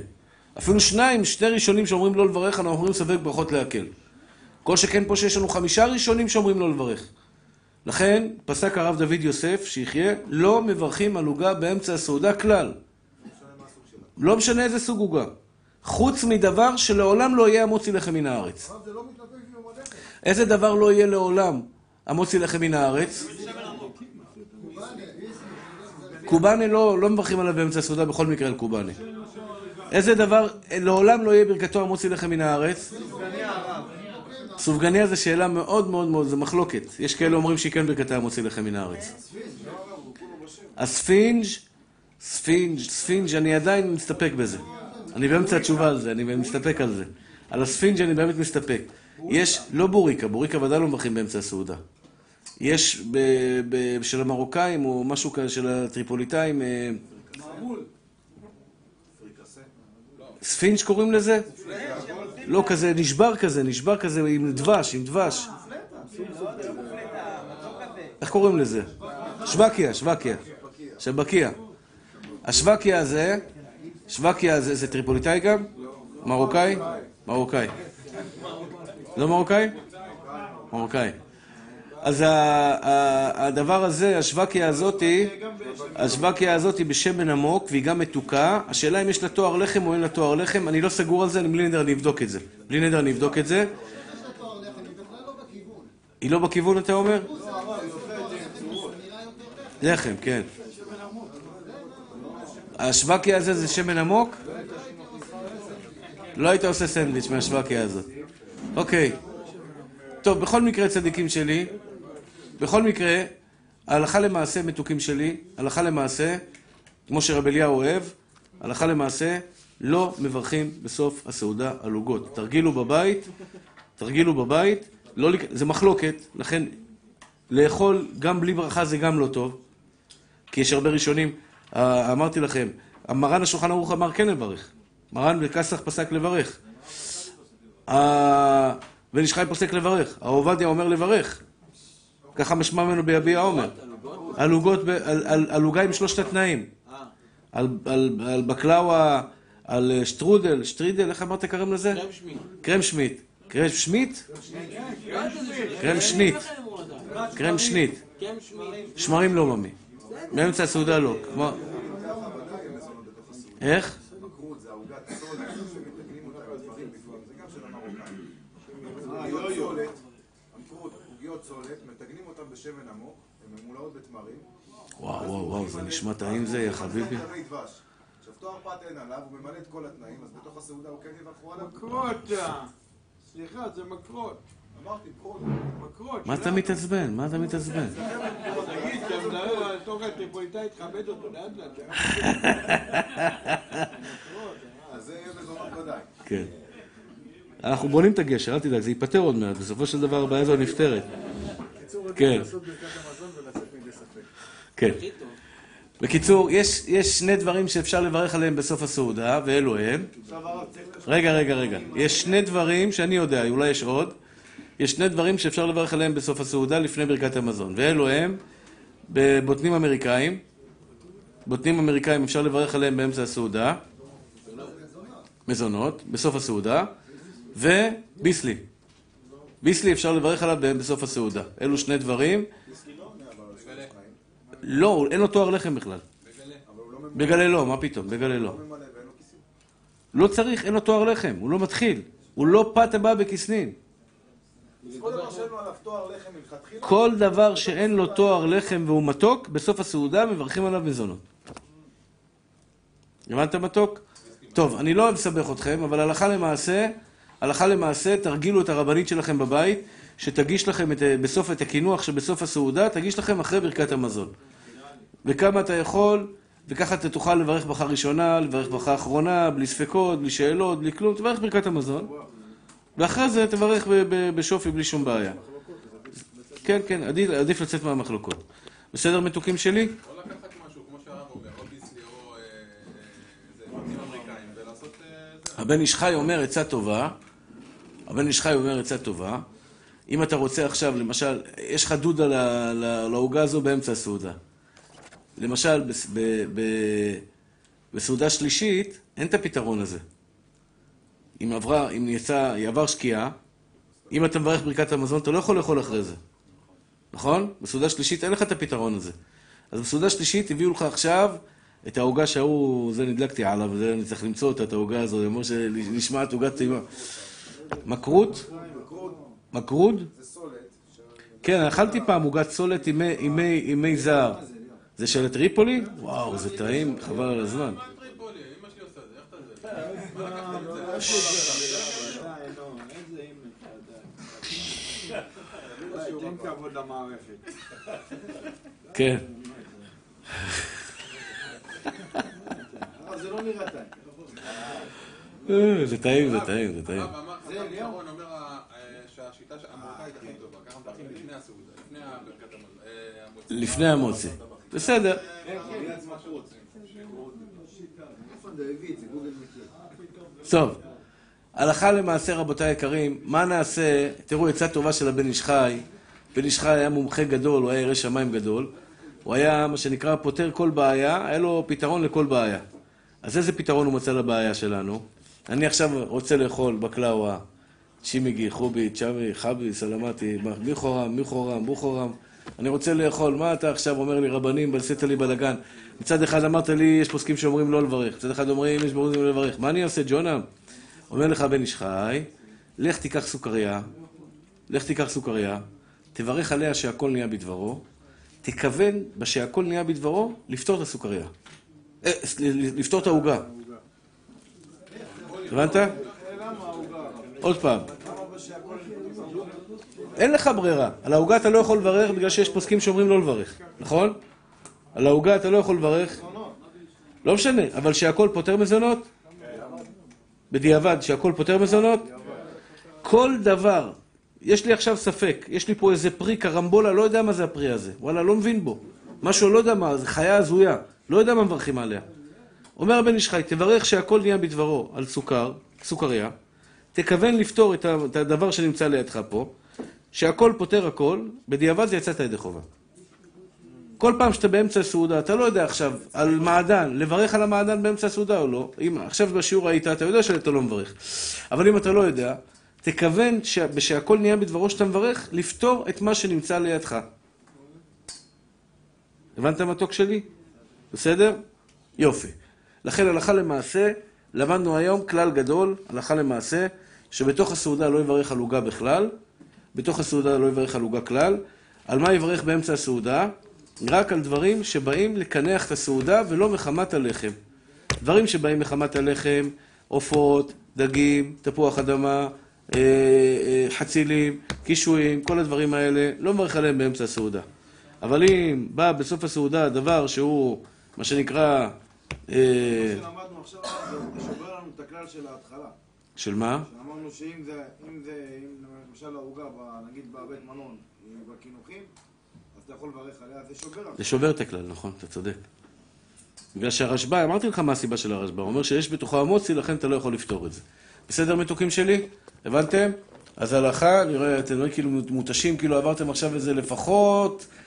אפילו שניים, שני ראשונים שאומרים לא לברך, אנחנו אומרים ספק ברכות להקל. כל שכן פה שיש לנו חמישה ראשונים שאומרים לא לברך. לכן, פסק הרב דוד יוסף, שיחיה, לא מברכים על עוגה באמצע הסעודה כלל. לא משנה איזה סוג עוגה. חוץ מדבר שלעולם לא יהיה המוציא לחם מן הארץ. לא. איזה דבר לא יהיה לעולם המוציא לחם מן הארץ? קובאנה לא, לא מברכים עליו באמצע הסעודה בכל מקרה על קובאנה. איזה דבר לעולם לא יהיה ברכתו המוציא לחם מן הארץ? סופגניה זה שאלה מאוד מאוד מאוד, זה מחלוקת. יש כאלה אומרים שהיא כן ברכתה המוציא לחם מן הארץ. הספינג', ספינג', ספינג', אני עדיין מסתפק בזה. אני באמצע התשובה על זה, אני מסתפק על זה. על הספינג' אני באמת מסתפק. יש, לא בוריקה, בוריקה ודאי לא מברכים באמצע הסעודה. יש ב, ב, של המרוקאים, או משהו כזה של הטריפוליטאים, אה, ספינג' קוראים לזה? לא כזה, נשבר כזה, נשבר כזה עם דבש, עם דבש. איך קוראים לזה? שבקיה, שבקיה. שבקיה. השבקיה הזה, שווקיה הזה, זה טריפוליטאי גם? מרוקאי? מרוקאי. לא מרוקאי? מרוקאי. אז הדבר הזה, השווקיה הזאתי, השווקיה הזאתי בשמן עמוק והיא גם מתוקה. השאלה אם יש לה תואר לחם או אין לה תואר לחם, אני לא סגור על זה, אני בלי נדר אני אבדוק את זה. בלי נדר אני אבדוק את זה. היא לא בכיוון. אתה אומר? לחם, כן. השווקיה הזה זה שמן עמוק? לא היית עושה סנדוויץ' מהשווקיה הזאת. אוקיי. טוב, בכל מקרה, צדיקים שלי, בכל מקרה, הלכה למעשה, מתוקים שלי, הלכה למעשה, כמו שרב אליהו אוהב, הלכה למעשה, לא מברכים בסוף הסעודה על עוגות. תרגילו בבית, תרגילו בבית, לא, זה מחלוקת, לכן לאכול גם בלי ברכה זה גם לא טוב, כי יש הרבה ראשונים, אמרתי לכם, מרן השולחן ערוך אמר כן לברך, מרן בקסח פסק לברך, בן איש פוסק לברך, הרב עובדיה אומר לברך, ככה משמע ממנו ביביע עומר, על עוגה עם שלושת התנאים, על, על, בקלאווה, על אה, שטרודל, שטרידל, איך אמרת קוראים לזה? קרם שמיט. קרם שמיט? קרם שנית. קרם שנית. שמרים לא ממי. באמצע הסעודה לא. איך? צולת. עוגיות צולת, בשמן עמוק, הן ממולאות בתמרים. וואו, וואו, וואו, זה נשמע טעים זה, יא חביבי. עכשיו תואר פת אין עליו, הוא ממלא את כל התנאים, אז בתוך הסעודה הוא כן יברכו עליו? מקרות. סליחה, זה מקרות. אמרתי, מקרות. מקרות. מה אתה מתעצבן? מה אתה מתעצבן? תגיד, כשאתה מדבר על תוכן טריפוליטאי, תכבד אותו לאט לאט. אז זה יהיה מזונות ודאי. כן. אנחנו בונים את הגשר, אל תדאג, זה ייפתר עוד מעט, בסופו של דבר הבעיה הזו נפתרת. כן. כן. בקיצור, יש, יש שני דברים שאפשר לברך עליהם בסוף הסעודה, ואלו הם. רגע, רגע, רגע. יש שני דברים שאני יודע, אולי יש עוד. יש שני דברים שאפשר לברך עליהם בסוף הסעודה לפני ברכת המזון, ואלו הם בבוטנים אמריקאים. בוטנים אמריקאים אפשר לברך עליהם באמצע הסעודה. מזונות, בסוף הסעודה. וביסלי. ביסלי אפשר לברך עליו בסוף הסעודה. אלו שני דברים. לא, אין לו תואר לחם בכלל. בגלה לא, מה פתאום? בגלה לא. לא צריך, אין לו תואר לחם, הוא לא מתחיל. הוא לא פת הבא בכסנין. כל דבר שאין לו תואר לחם והוא מתוק, בסוף הסעודה מברכים עליו מזונות. הבנת מתוק? טוב, אני לא מסבך אתכם, אבל הלכה למעשה, הלכה למעשה, תרגילו את הרבנית שלכם בבית, שתגיש לכם את, בסוף את הקינוח שבסוף הסעודה, תגיש לכם אחרי ברכת המזון. וכמה אתה יכול, וככה אתה תוכל לברך ברכה ראשונה, לברך ברכה אחרונה, בלי ספקות, בלי שאלות, בלי כלום, תברך ברכת המזון. ואחרי זה תברך בשופי בלי שום בעיה. כן, כן, עדיף, עדיף לצאת מהמחלוקות. בסדר, מתוקים שלי? או לקחת משהו, כמו שהרב אומר, או ביסלי או זה, בתים אמריקאים, ולעשות זה. הבן איש חי אומר עצה טובה, הבן איש חי אומר עצה טובה, אם אתה רוצה עכשיו, למשל, יש לך דודה לעוגה הזו באמצע הסעודה. למשל, בסעודה שלישית, אין את הפתרון הזה. אם עברה, אם יצא, עבר שקיעה, אם אתה מברך ברכת המזון, אתה לא יכול לאכול אחרי זה. נכון? בסעודה שלישית אין לך את הפתרון הזה. אז בסעודה שלישית הביאו לך עכשיו את העוגה שההוא, זה נדלקתי עליו, זה אני צריך למצוא אותה, את העוגה הזו, למרות שנשמעת עוגת טעימה. זה סולת, כן, אכלתי פעם עוגת סולת עם מי- זהב. זה של טריפולי? וואו, זה טעים, חבל על הזמן. כן. זה לא נראה טעים. זה טעים, זה טעים, זה טעים. חכם שרון אומר שהשיטה המרוקאית הכי טובה, ככה מברכים לפני הסעודה, לפני ברכת אה, המוצא. לפני המוצי. בסדר. זה זה? טוב, הלכה למעשה, רבותיי היקרים, מה נעשה? תראו, עצה טובה של הבן איש חי. בן איש חי היה מומחה גדול, הוא היה ירא שמיים גדול. הוא היה, מה שנקרא, פותר כל בעיה, היה לו פתרון לכל בעיה. אז איזה פתרון הוא מצא לבעיה שלנו? אני עכשיו רוצה לאכול בקלאווה, שימיגי, חובי, צ'אמי, חבי, סלמטי, מי חורם, מי חורם, בו חורם. אני רוצה לאכול, מה אתה עכשיו אומר לי, רבנים, עשית לי בלאגן? מצד אחד אמרת לי, יש פוסקים שאומרים לא לברך, מצד אחד אומרים, יש פוסקים לא לברך. מה אני עושה, ג'ונה? אומר לך בן איש חי, לך תיקח סוכריה, לך תיקח סוכריה, תברך עליה שהכל נהיה בדברו, תכוון בשהכל נהיה בדברו, לפתור את הסוכריה. אה, לפתור את העוגה. הבנת? עוד פעם. אין לך ברירה. על העוגה אתה לא יכול לברך בגלל שיש פוסקים שאומרים לא לברך, נכון? על העוגה אתה לא יכול לברך. לא משנה, אבל שהכל פותר מזונות? בדיעבד, שהכל פותר מזונות? כל דבר, יש לי עכשיו ספק, יש לי פה איזה פרי קרמבולה, לא יודע מה זה הפרי הזה, וואלה, לא מבין בו. משהו, לא יודע מה, זה חיה הזויה, לא יודע מה מברכים עליה. אומר הבן איש חי, תברך שהכל נהיה בדברו על סוכר, סוכריה, תכוון לפתור את הדבר שנמצא לידך פה, שהכל פותר הכל, בדיעבד זה יצאת ידי חובה. כל פעם שאתה באמצע הסעודה, אתה לא יודע עכשיו על מעדן, לברך על המעדן באמצע הסעודה או לא. אם עכשיו בשיעור היית, אתה יודע שאתה לא מברך. אבל אם אתה לא יודע, תכוון ש- שהכל נהיה בדברו שאתה מברך, לפתור את מה שנמצא לידך. הבנת מתוק שלי? בסדר? יופי. לכן הלכה למעשה, למדנו היום כלל גדול, הלכה למעשה, שבתוך הסעודה לא יברך על עוגה בכלל, בתוך הסעודה לא יברך על עוגה כלל. על מה יברך באמצע הסעודה? רק על דברים שבאים לקנח את הסעודה ולא מחמת הלחם. דברים שבאים מחמת הלחם, עופות, דגים, תפוח אדמה, אה, אה, חצילים, קישואים, כל הדברים האלה, לא מברך עליהם באמצע הסעודה. אבל אם בא בסוף הסעודה דבר שהוא, מה שנקרא, שלמדנו עכשיו, זה שובר לנו את הכלל של ההתחלה. של מה? אמרנו שאם זה, אם זה, אם למשל העוגה, נגיד בבית מלון, בקינוחים, אז אתה יכול לברך עליה, זה שובר זה שובר את הכלל, נכון, אתה צודק. בגלל שהרשב"א, אמרתי לך מה הסיבה של הרשב"א, הוא אומר שיש בתוכו המוצי, לכן אתה לא יכול לפתור את זה. בסדר, מתוקים שלי? הבנתם? אז הלכה, אני רואה, אתם רואים כאילו מותשים, כאילו עברתם עכשיו איזה לפחות, אה,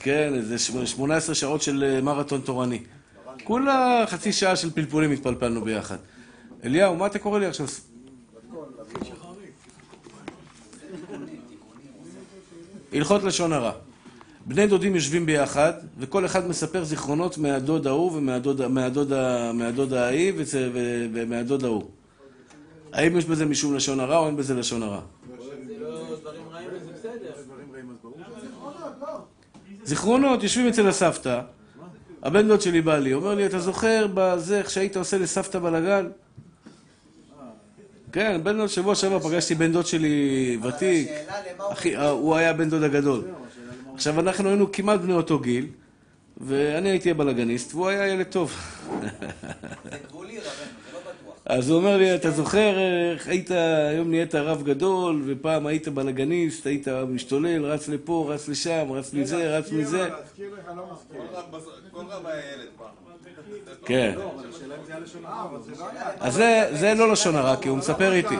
כן, איזה 18 שעות של אה, מרתון תורני. כולה חצי שעה של פלפולים התפלפלנו ביחד. אליהו, מה אתה קורא לי עכשיו? הלכות לשון הרע. בני דודים יושבים ביחד, וכל אחד מספר זיכרונות מהדוד ההוא ומהדוד מהדוד ההיא ומהדוד ההוא. האם יש בזה משום לשון הרע או אין בזה לשון הרע? זיכרונות, יושבים אצל הסבתא, הבן דוד שלי בא לי, אומר לי, אתה זוכר בזה, איך שהיית עושה לסבתא בלאגן? כן, בן דוד, שבוע שעבר פגשתי בן דוד שלי ותיק, השאלה למה הוא אחי, הוא היה בן דוד הגדול. עכשיו, אנחנו היינו כמעט בני אותו גיל, ואני הייתי הבלאגניסט, והוא היה ילד טוב. זה גבולי רבנו. אז הוא אומר לי, אתה זוכר איך היית, היום נהיית רב גדול, ופעם היית בלאגניסט, היית משתולל, רץ לפה, רץ לשם, רץ מזה, רץ מזה. לא מזכיר. כל רב בסוף- כל רב היה ילד פעם. כן. לא היה. אז זה, זה לא לשון הרע, כי הוא מספר איתי.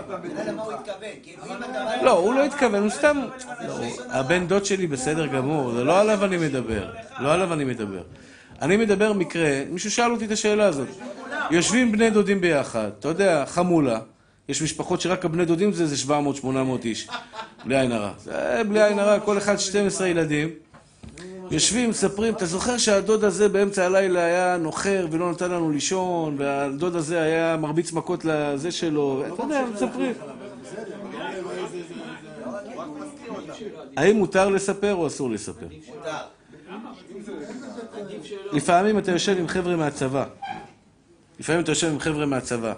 כאילו. לא, הוא לא התכוון, הוא סתם... לא, הבן דוד שלי בסדר גמור, זה לא עליו אני מדבר. לא עליו אני מדבר. אני מדבר מקרה, מישהו שאל אותי את השאלה הזאת. יושבים בני דודים ביחד, אתה יודע, חמולה. יש משפחות שרק הבני דודים זה איזה 700-800 איש. בלי עין הרע. זה בלי עין הרע, כל אחד 12 ילדים. יושבים, מספרים, אתה זוכר שהדוד הזה באמצע הלילה היה נוחר ולא נתן לנו לישון, והדוד הזה היה מרביץ מכות לזה שלו, אתה יודע, מספרים. האם מותר לספר או אסור לספר? מותר. לפעמים אתה יושב עם חבר'ה מהצבא. לפעמים אתה יושב עם חבר'ה מהצבא.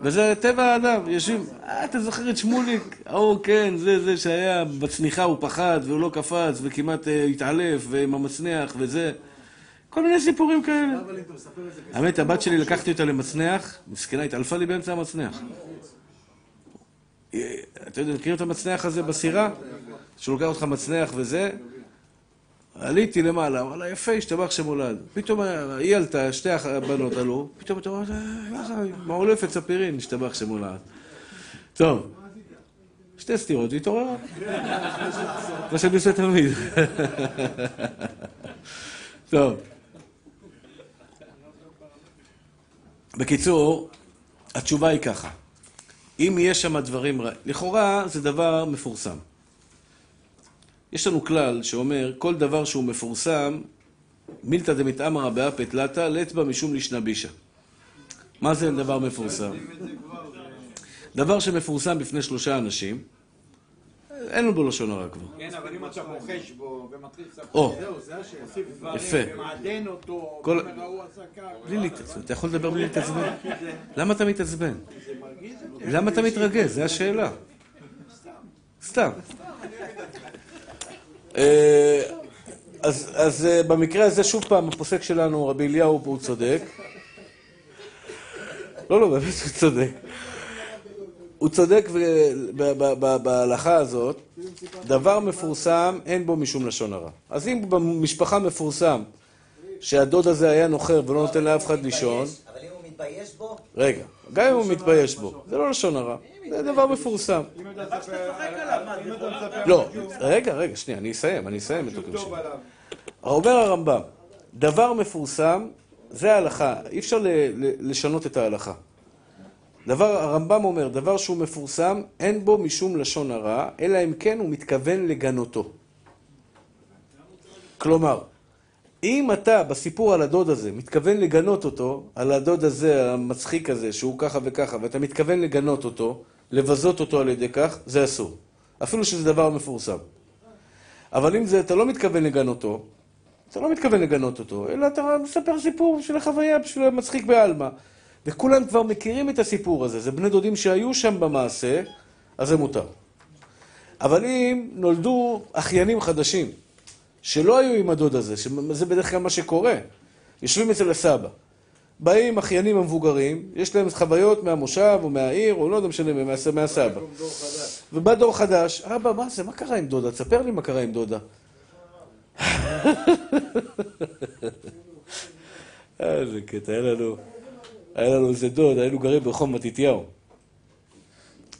וזה טבע האדם, יושבים, אה, אתה זוכר את שמוליק? ההוא, כן, זה זה שהיה בצניחה, הוא פחד, והוא לא קפץ, וכמעט אה, התעלף, ועם המצנח, וזה. כל מיני סיפורים כאלה. האמת, הבת שלי, לקחתי אותה למצנח, מסכנה, התעלפה לי באמצע המצנח. אה, אתה יודע, מכיר את המצנח הזה בסירה? שהוא לוקח אותך מצנח וזה? עליתי למעלה, אמר לה, יפה, השתבח שמולד. פתאום היא עלתה, שתי הבנות עלו, פתאום אתה אומר, "אה, מעולפת ספירין, השתבח שמולד. טוב, שתי סטירות, היא התעוררה. מה שאני עושה תמיד. טוב. בקיצור, התשובה היא ככה. אם יש שם דברים רע... לכאורה זה דבר מפורסם. יש לנו כלל שאומר, כל דבר שהוא מפורסם, מילתא דמתעמרא באפא תלתא, לאצבע משום לישנבישא. מה זה דבר מפורסם? דבר שמפורסם בפני שלושה אנשים, אין לו בו לשון הרע כבר. כן, אבל אם אתה בוחש בו ומתחיל לספר. זהו, זה השאלה. יפה. ומעדן אותו, כל- ואומר, ההוא עשה כך. בלי להתעצבן. אתה יכול לדבר בלי להתעצבן? למה אתה מתעצבן? למה אתה מתרגז? זו השאלה. סתם. אה, אז, אז אה, במקרה הזה, שוב פעם, הפוסק שלנו, רבי אליהו, הוא צודק. לא, לא, באמת הוא צודק. הוא צודק בהלכה הזאת, דבר מפורסם, אין בו משום לשון הרע. אז אם במשפחה מפורסם שהדוד הזה היה נוחר ולא נותן לאף אחד לישון, אבל אם הוא מתבייש בו, רגע, גם אם הוא מתבייש בו, זה לא לשון הרע, זה דבר מפורסם. לא, רגע, רגע, שנייה, אני אסיים, אני אסיים את טוב שלי. אומר הרמב"ם, דבר מפורסם זה ההלכה, אי אפשר לשנות את ההלכה. דבר, הרמב"ם אומר, דבר שהוא מפורסם, אין בו משום לשון הרע, אלא אם כן הוא מתכוון לגנותו. כלומר, אם אתה בסיפור על הדוד הזה מתכוון לגנות אותו, על הדוד הזה, המצחיק הזה, שהוא ככה וככה, ואתה מתכוון לגנות אותו, לבזות אותו על ידי כך, זה אסור. אפילו שזה דבר מפורסם. אבל אם זה, אתה לא מתכוון לגנותו, אתה לא מתכוון לגנות אותו, אלא אתה מספר סיפור של החוויה בשביל המצחיק בעלמא. וכולם כבר מכירים את הסיפור הזה, זה בני דודים שהיו שם במעשה, אז זה מותר. אבל אם נולדו אחיינים חדשים, שלא היו עם הדוד הזה, שזה בדרך כלל מה שקורה, יושבים אצל הסבא, באים אחיינים המבוגרים, יש להם חוויות מהמושב או מהעיר, או לא יודע משנה, מה- מהסבא. ובא דור חדש, אבא, מה זה, מה קרה עם דודה? תספר לי מה קרה עם דודה. איזה קטע, היה לנו, היה לנו איזה דוד, היינו גרים ברחוב מתתיהו.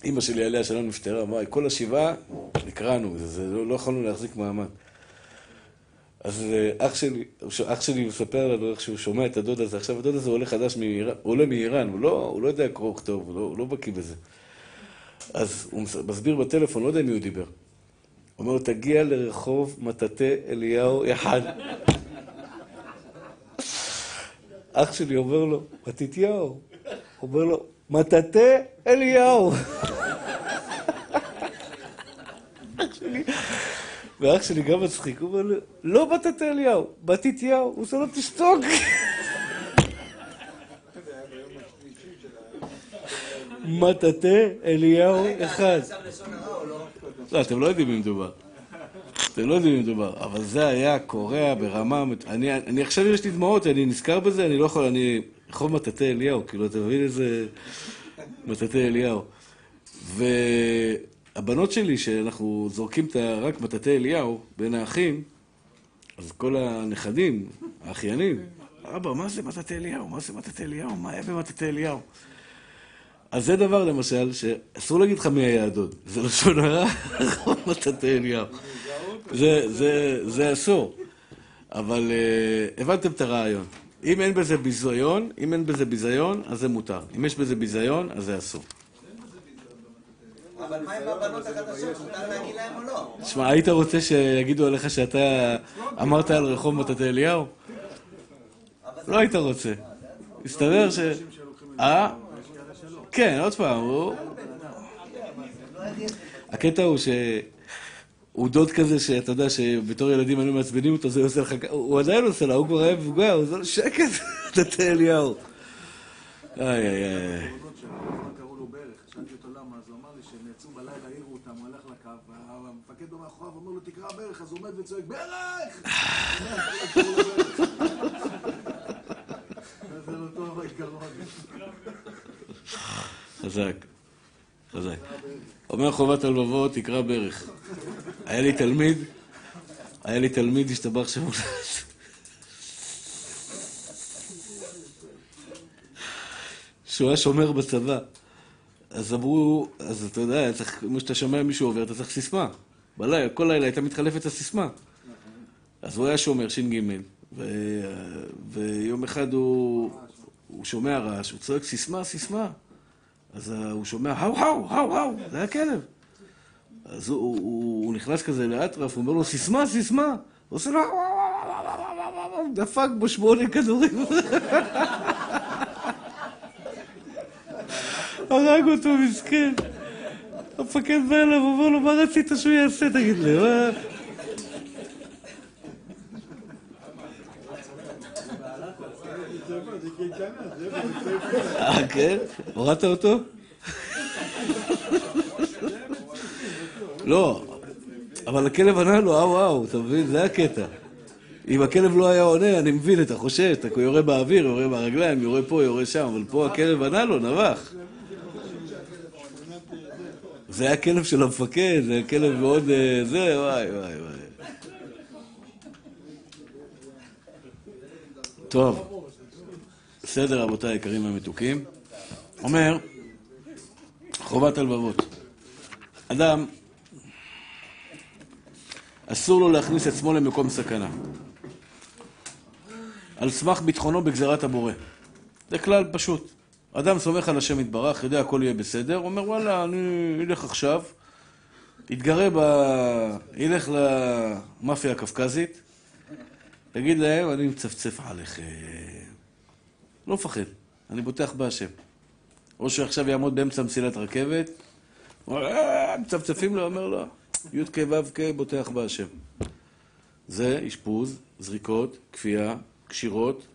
אימא שלי עליה שלום נפטרה, כל השבעה נקרענו, לא, לא יכולנו להחזיק מעמד. אז אה, אח שלי, אח שלי מספר לנו איך שהוא שומע את הדוד הזה, עכשיו הדוד הזה עולה חדש מאיראן, הוא עולה מאיראן, הוא לא, הוא לא יודע קרוא וכתוב, הוא לא, הוא לא בקיא בזה. אז הוא מס- מסביר בטלפון, לא יודע מי הוא דיבר. הוא אומר לו, תגיע לרחוב מטאטא אליהו אחד. אח שלי אומר לו, מתתיהו. אומר לו, מטאטא אליהו. אח שלי, ואח שלי גם מצחיק, הוא אומר לו, לא מטאטא אליהו, מתתיהו. הוא עושה לו, תשתוק. מטאטא אליהו אחד. לא? אתם לא יודעים מי מדובר. אתם לא יודעים מי מדובר. אבל זה היה קורע ברמה... אני, אני עכשיו יש לי דמעות, אני נזכר בזה, אני לא יכול, אני... רחוב מטאטא אליהו, כאילו, אתה מבין איזה... מטאטא אליהו. והבנות שלי, שאנחנו זורקים את רק מטאטא אליהו בין האחים, אז כל הנכדים, האחיינים, אבא, מה זה מטאטא אליהו? מה זה מטאטא אליהו? מה היה במטאטא אליהו? אז זה דבר למשל, שאסור להגיד לך מי היה הדוד. זה לשון הרע, מטאטא אליהו. זה, אסור. אבל uh, הבנתם את הרעיון. אם אין בזה ביזיון, אם אין בזה ביזיון, אז זה מותר. אם יש בזה ביזיון, אז זה אסור. אבל מה עם הבנות החדשות? מותר להגיד להם או לא? תשמע, היית רוצה שיגידו עליך שאתה אמרת על רחוב מטאטא אליהו? לא היית רוצה. הסתבר ש... אה? כן, עוד פעם, הוא... הקטע הוא ש... הוא דוד כזה שאתה יודע שבתור ילדים היינו מעצבנים אותו, זה עושה לך... הוא עדיין עושה לה, הוא כבר היה מבוגר, הוא עושה לו שקט, מטאטא אליהו. איי איי איי. קראו לו ברך, שאלתי אותו למה, אז הוא אמר לי שהם יצאו בלילה, העירו אותם, הוא הלך לקו, והמפקד לו מאחוריו, אומר לו תקרא ברך, אז הוא עומד וצועק ברך! זה לא טוב העיקרון. חזק, חזק. אומר חובת הלבבות, תקרא ברך. היה לי תלמיד, היה לי תלמיד, השתבח שמו. שהוא היה שומר בצבא. אז אמרו, אז אתה יודע, צריך, כמו שאתה שומע מישהו עובר, אתה צריך סיסמה. בלילה, כל לילה הייתה מתחלפת הסיסמה. אז הוא היה שומר, ש"ג, ו... ויום אחד הוא, הוא שומע רעש, הוא צועק סיסמה, סיסמה. אז הוא שומע, האו, האו, האו, האו, זה היה כלב. אז הוא, הוא, הוא, הוא נכנס כזה לאטרף, הוא אומר לו, סיסמה, סיסמה. הוא עושה לו, "האו, האו, האו, האו, האו, האו, האו", האו", דפק בו שמונה כדורים. הרג אותו, מסכן. המפקד בא אליו, אומר לו, מה רצית שהוא יעשה, תגיד לי? מה... אה, כן? הורדת אותו? לא, אבל הכלב ענה לו, אאו אאו, אתה מבין? זה הקטע. אם הכלב לא היה עונה, אני מבין, אתה חושש, אתה יורה באוויר, יורה ברגליים, יורה פה, יורה שם, אבל פה הכלב ענה לו, נבח. זה היה כלב של המפקד, זה היה כלב מאוד... אה, זה, וואי, וואי, וואי. טוב, בסדר, רבותיי היקרים המתוקים. אומר, חובת הלבבות. אדם, אסור לו להכניס עצמו למקום סכנה. על סמך ביטחונו בגזירת הבורא. זה כלל פשוט. אדם סומך על השם יתברך, יודע הכל יהיה בסדר, אומר וואלה, אני אלך עכשיו, יתגרה ב... ילך למאפיה הקווקזית, יגיד להם, אני מצפצף עליכם. לא מפחד, אני בוטח בהשם. או שעכשיו יעמוד באמצע מסילת רכבת, "אה", מצפצפים לו, אומר לו, י"ק ו"ק בוטח בהשם. זה אשפוז, זריקות, כפייה, קשירות.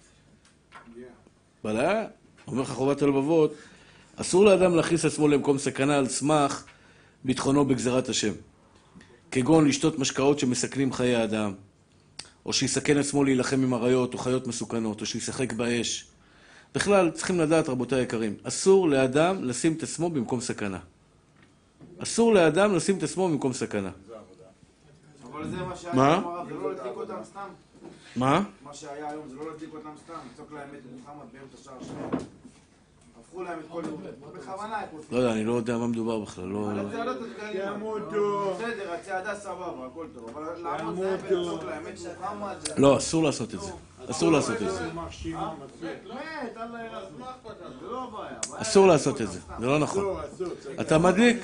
בלילה, אומר לך חובת הלבבות, אסור לאדם להכניס עצמו למקום סכנה על סמך ביטחונו בגזירת השם. כגון לשתות משקאות שמסכנים חיי אדם, או שיסכן עצמו להילחם עם אריות או חיות מסוכנות, או שישחק באש. בכלל, צריכים לדעת, רבותיי היקרים, אסור לאדם לשים את עצמו במקום סכנה. אסור לאדם לשים את עצמו במקום סכנה. זה מה שהיה מה? לא. מה? שהיה היום זה לא להדליק אותם סתם, לצעוק להם את מוחמד באמצע שער שלהם. הפכו להם את כל... בכוונה הם לא יודע, אני לא יודע מה מדובר בכלל, לא... על הצעדת הדגלים. ימותו. בסדר, הצעדה סבבה, הכל טוב. אבל לעמוד זה ולצעוק להם את מוחמד זה... לא, אסור לעשות את זה. אסור לעשות את זה. לא אסור לעשות את זה, זה לא נכון. אתה מדליק,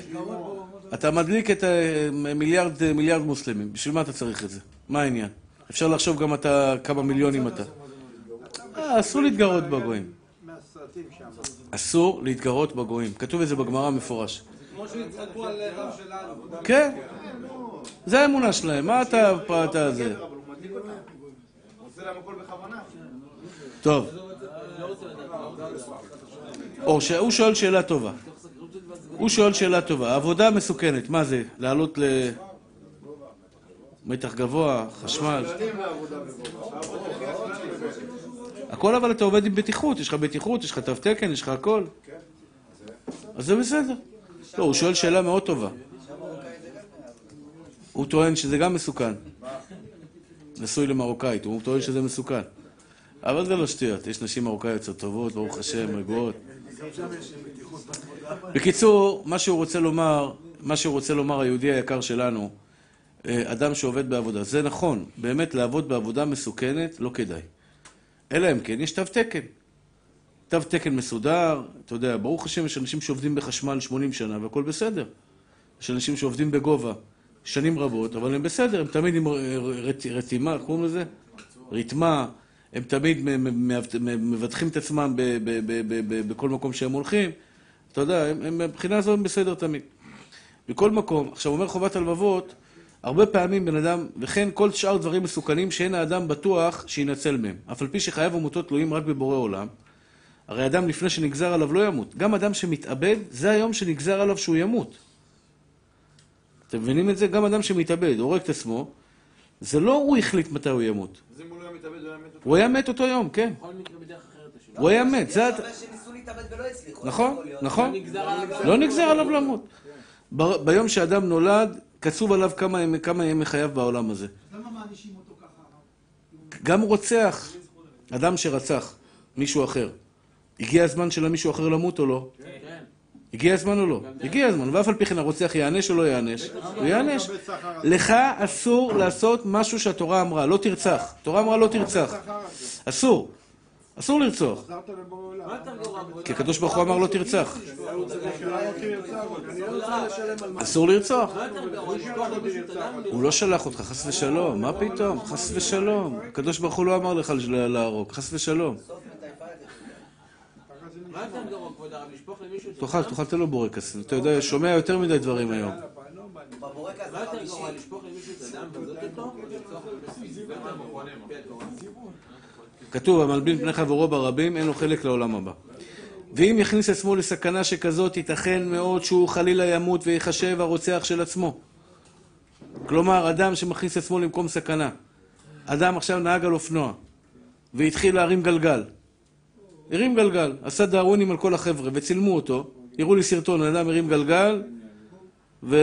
אתה מדליק את אה, מיליארד, מיליארד מוסלמים, בשביל מה אתה צריך את זה? מה העניין? אפשר לחשוב גם אתה, כמה מיליונים אתה. אה, אסור להתגרות בגויים. אסור להתגרות בגויים. כתוב את זה בגמרא מפורש. כמו שיצחקו על דם שלנו. כן, זה האמונה שלהם, מה אתה הכל בכוונה. טוב. או שהוא שואל שאלה טובה. הוא שואל שאלה טובה. עבודה מסוכנת, מה זה? לעלות ל... מתח גבוה, חשמל. הכל אבל אתה עובד עם בטיחות, יש לך בטיחות, יש לך תו תקן, יש לך הכל. אז זה בסדר. לא, הוא שואל שאלה מאוד טובה. הוא טוען שזה גם מסוכן. נשוי למרוקאית, הוא טוען שזה מסוכן. אבל זה לא שטויות, יש נשים מרוקאיות יותר טובות, ברוך השם, רגועות. בקיצור, מה שהוא רוצה לומר, מה שהוא רוצה לומר היהודי היקר שלנו, אדם שעובד בעבודה, זה נכון, באמת לעבוד בעבודה מסוכנת לא כדאי. אלא אם כן, יש תו תקן. תו תקן מסודר, אתה יודע, ברוך השם, יש אנשים שעובדים בחשמל 80 שנה והכל בסדר. יש אנשים שעובדים בגובה שנים רבות, אבל הם בסדר, הם תמיד עם רת- רתימה, איך קוראים לזה? רתמה, הם תמיד מבטחים את עצמם בכל מקום שהם הולכים. אתה יודע, מבחינה זו הם בסדר תמיד. בכל מקום, עכשיו אומר חובת הלבבות, הרבה פעמים בן אדם, וכן כל שאר דברים מסוכנים שאין האדם בטוח שינצל מהם. אף על פי שחייו ומותו תלויים רק בבורא עולם, הרי אדם לפני שנגזר עליו לא ימות. גם אדם שמתאבד, זה היום שנגזר עליו שהוא ימות. אתם מבינים את זה? גם אדם שמתאבד, הורג את עצמו, זה לא הוא החליט מתי הוא ימות. אז אם הוא לא היה מתאבד, הוא היה מת אותו. הוא היה מת אותו יום, כן. הוא היה מת, זה... יש הרבה שניסו להתאבד ולא הצליחו. נכון. נכון. לא נגזר עליו למות. ביום שאדם נולד, קצוב עליו כמה ימי- כמה ימי חייו בעולם הזה. למה מענישים אותו ככה? גם רוצח, אדם שרצח מישהו אחר, הגיע הזמן של מישהו אחר למות או לא? הגיע הזמן או לא? הגיע הזמן, ואף על פי כן הרוצח יענש או לא יענש? הוא יענש. לך אסור לעשות משהו שהתורה אמרה, לא תרצח. התורה אמרה לא תרצח. אסור. אסור לרצוח. כי הקדוש ברוך הוא אמר לא תרצח. אסור לרצוח. הוא לא שלח אותך, חס ושלום. מה פתאום? חס ושלום. הקדוש ברוך הוא לא אמר לך להרוג, חס ושלום. תאכל, תאכל, תן לו בורקס. אתה יודע, שומע יותר מדי דברים היום. בבורקס מה יותר גרוע? החמישי. לשפוך למישהו את הדם ולזאת אותו? או לרצוח אותו? זה תורה. כתוב, המלבין פני חברו ברבים, אין לו חלק לעולם הבא. ואם יכניס עצמו לסכנה שכזאת, ייתכן מאוד שהוא חלילה ימות ויחשב הרוצח של עצמו. כלומר, אדם שמכניס עצמו למקום סכנה. אדם עכשיו נהג על אופנוע, והתחיל להרים גלגל. הרים גלגל, עשה דארונים על כל החבר'ה, וצילמו אותו. הראו לי סרטון, אדם הרים גלגל, ו...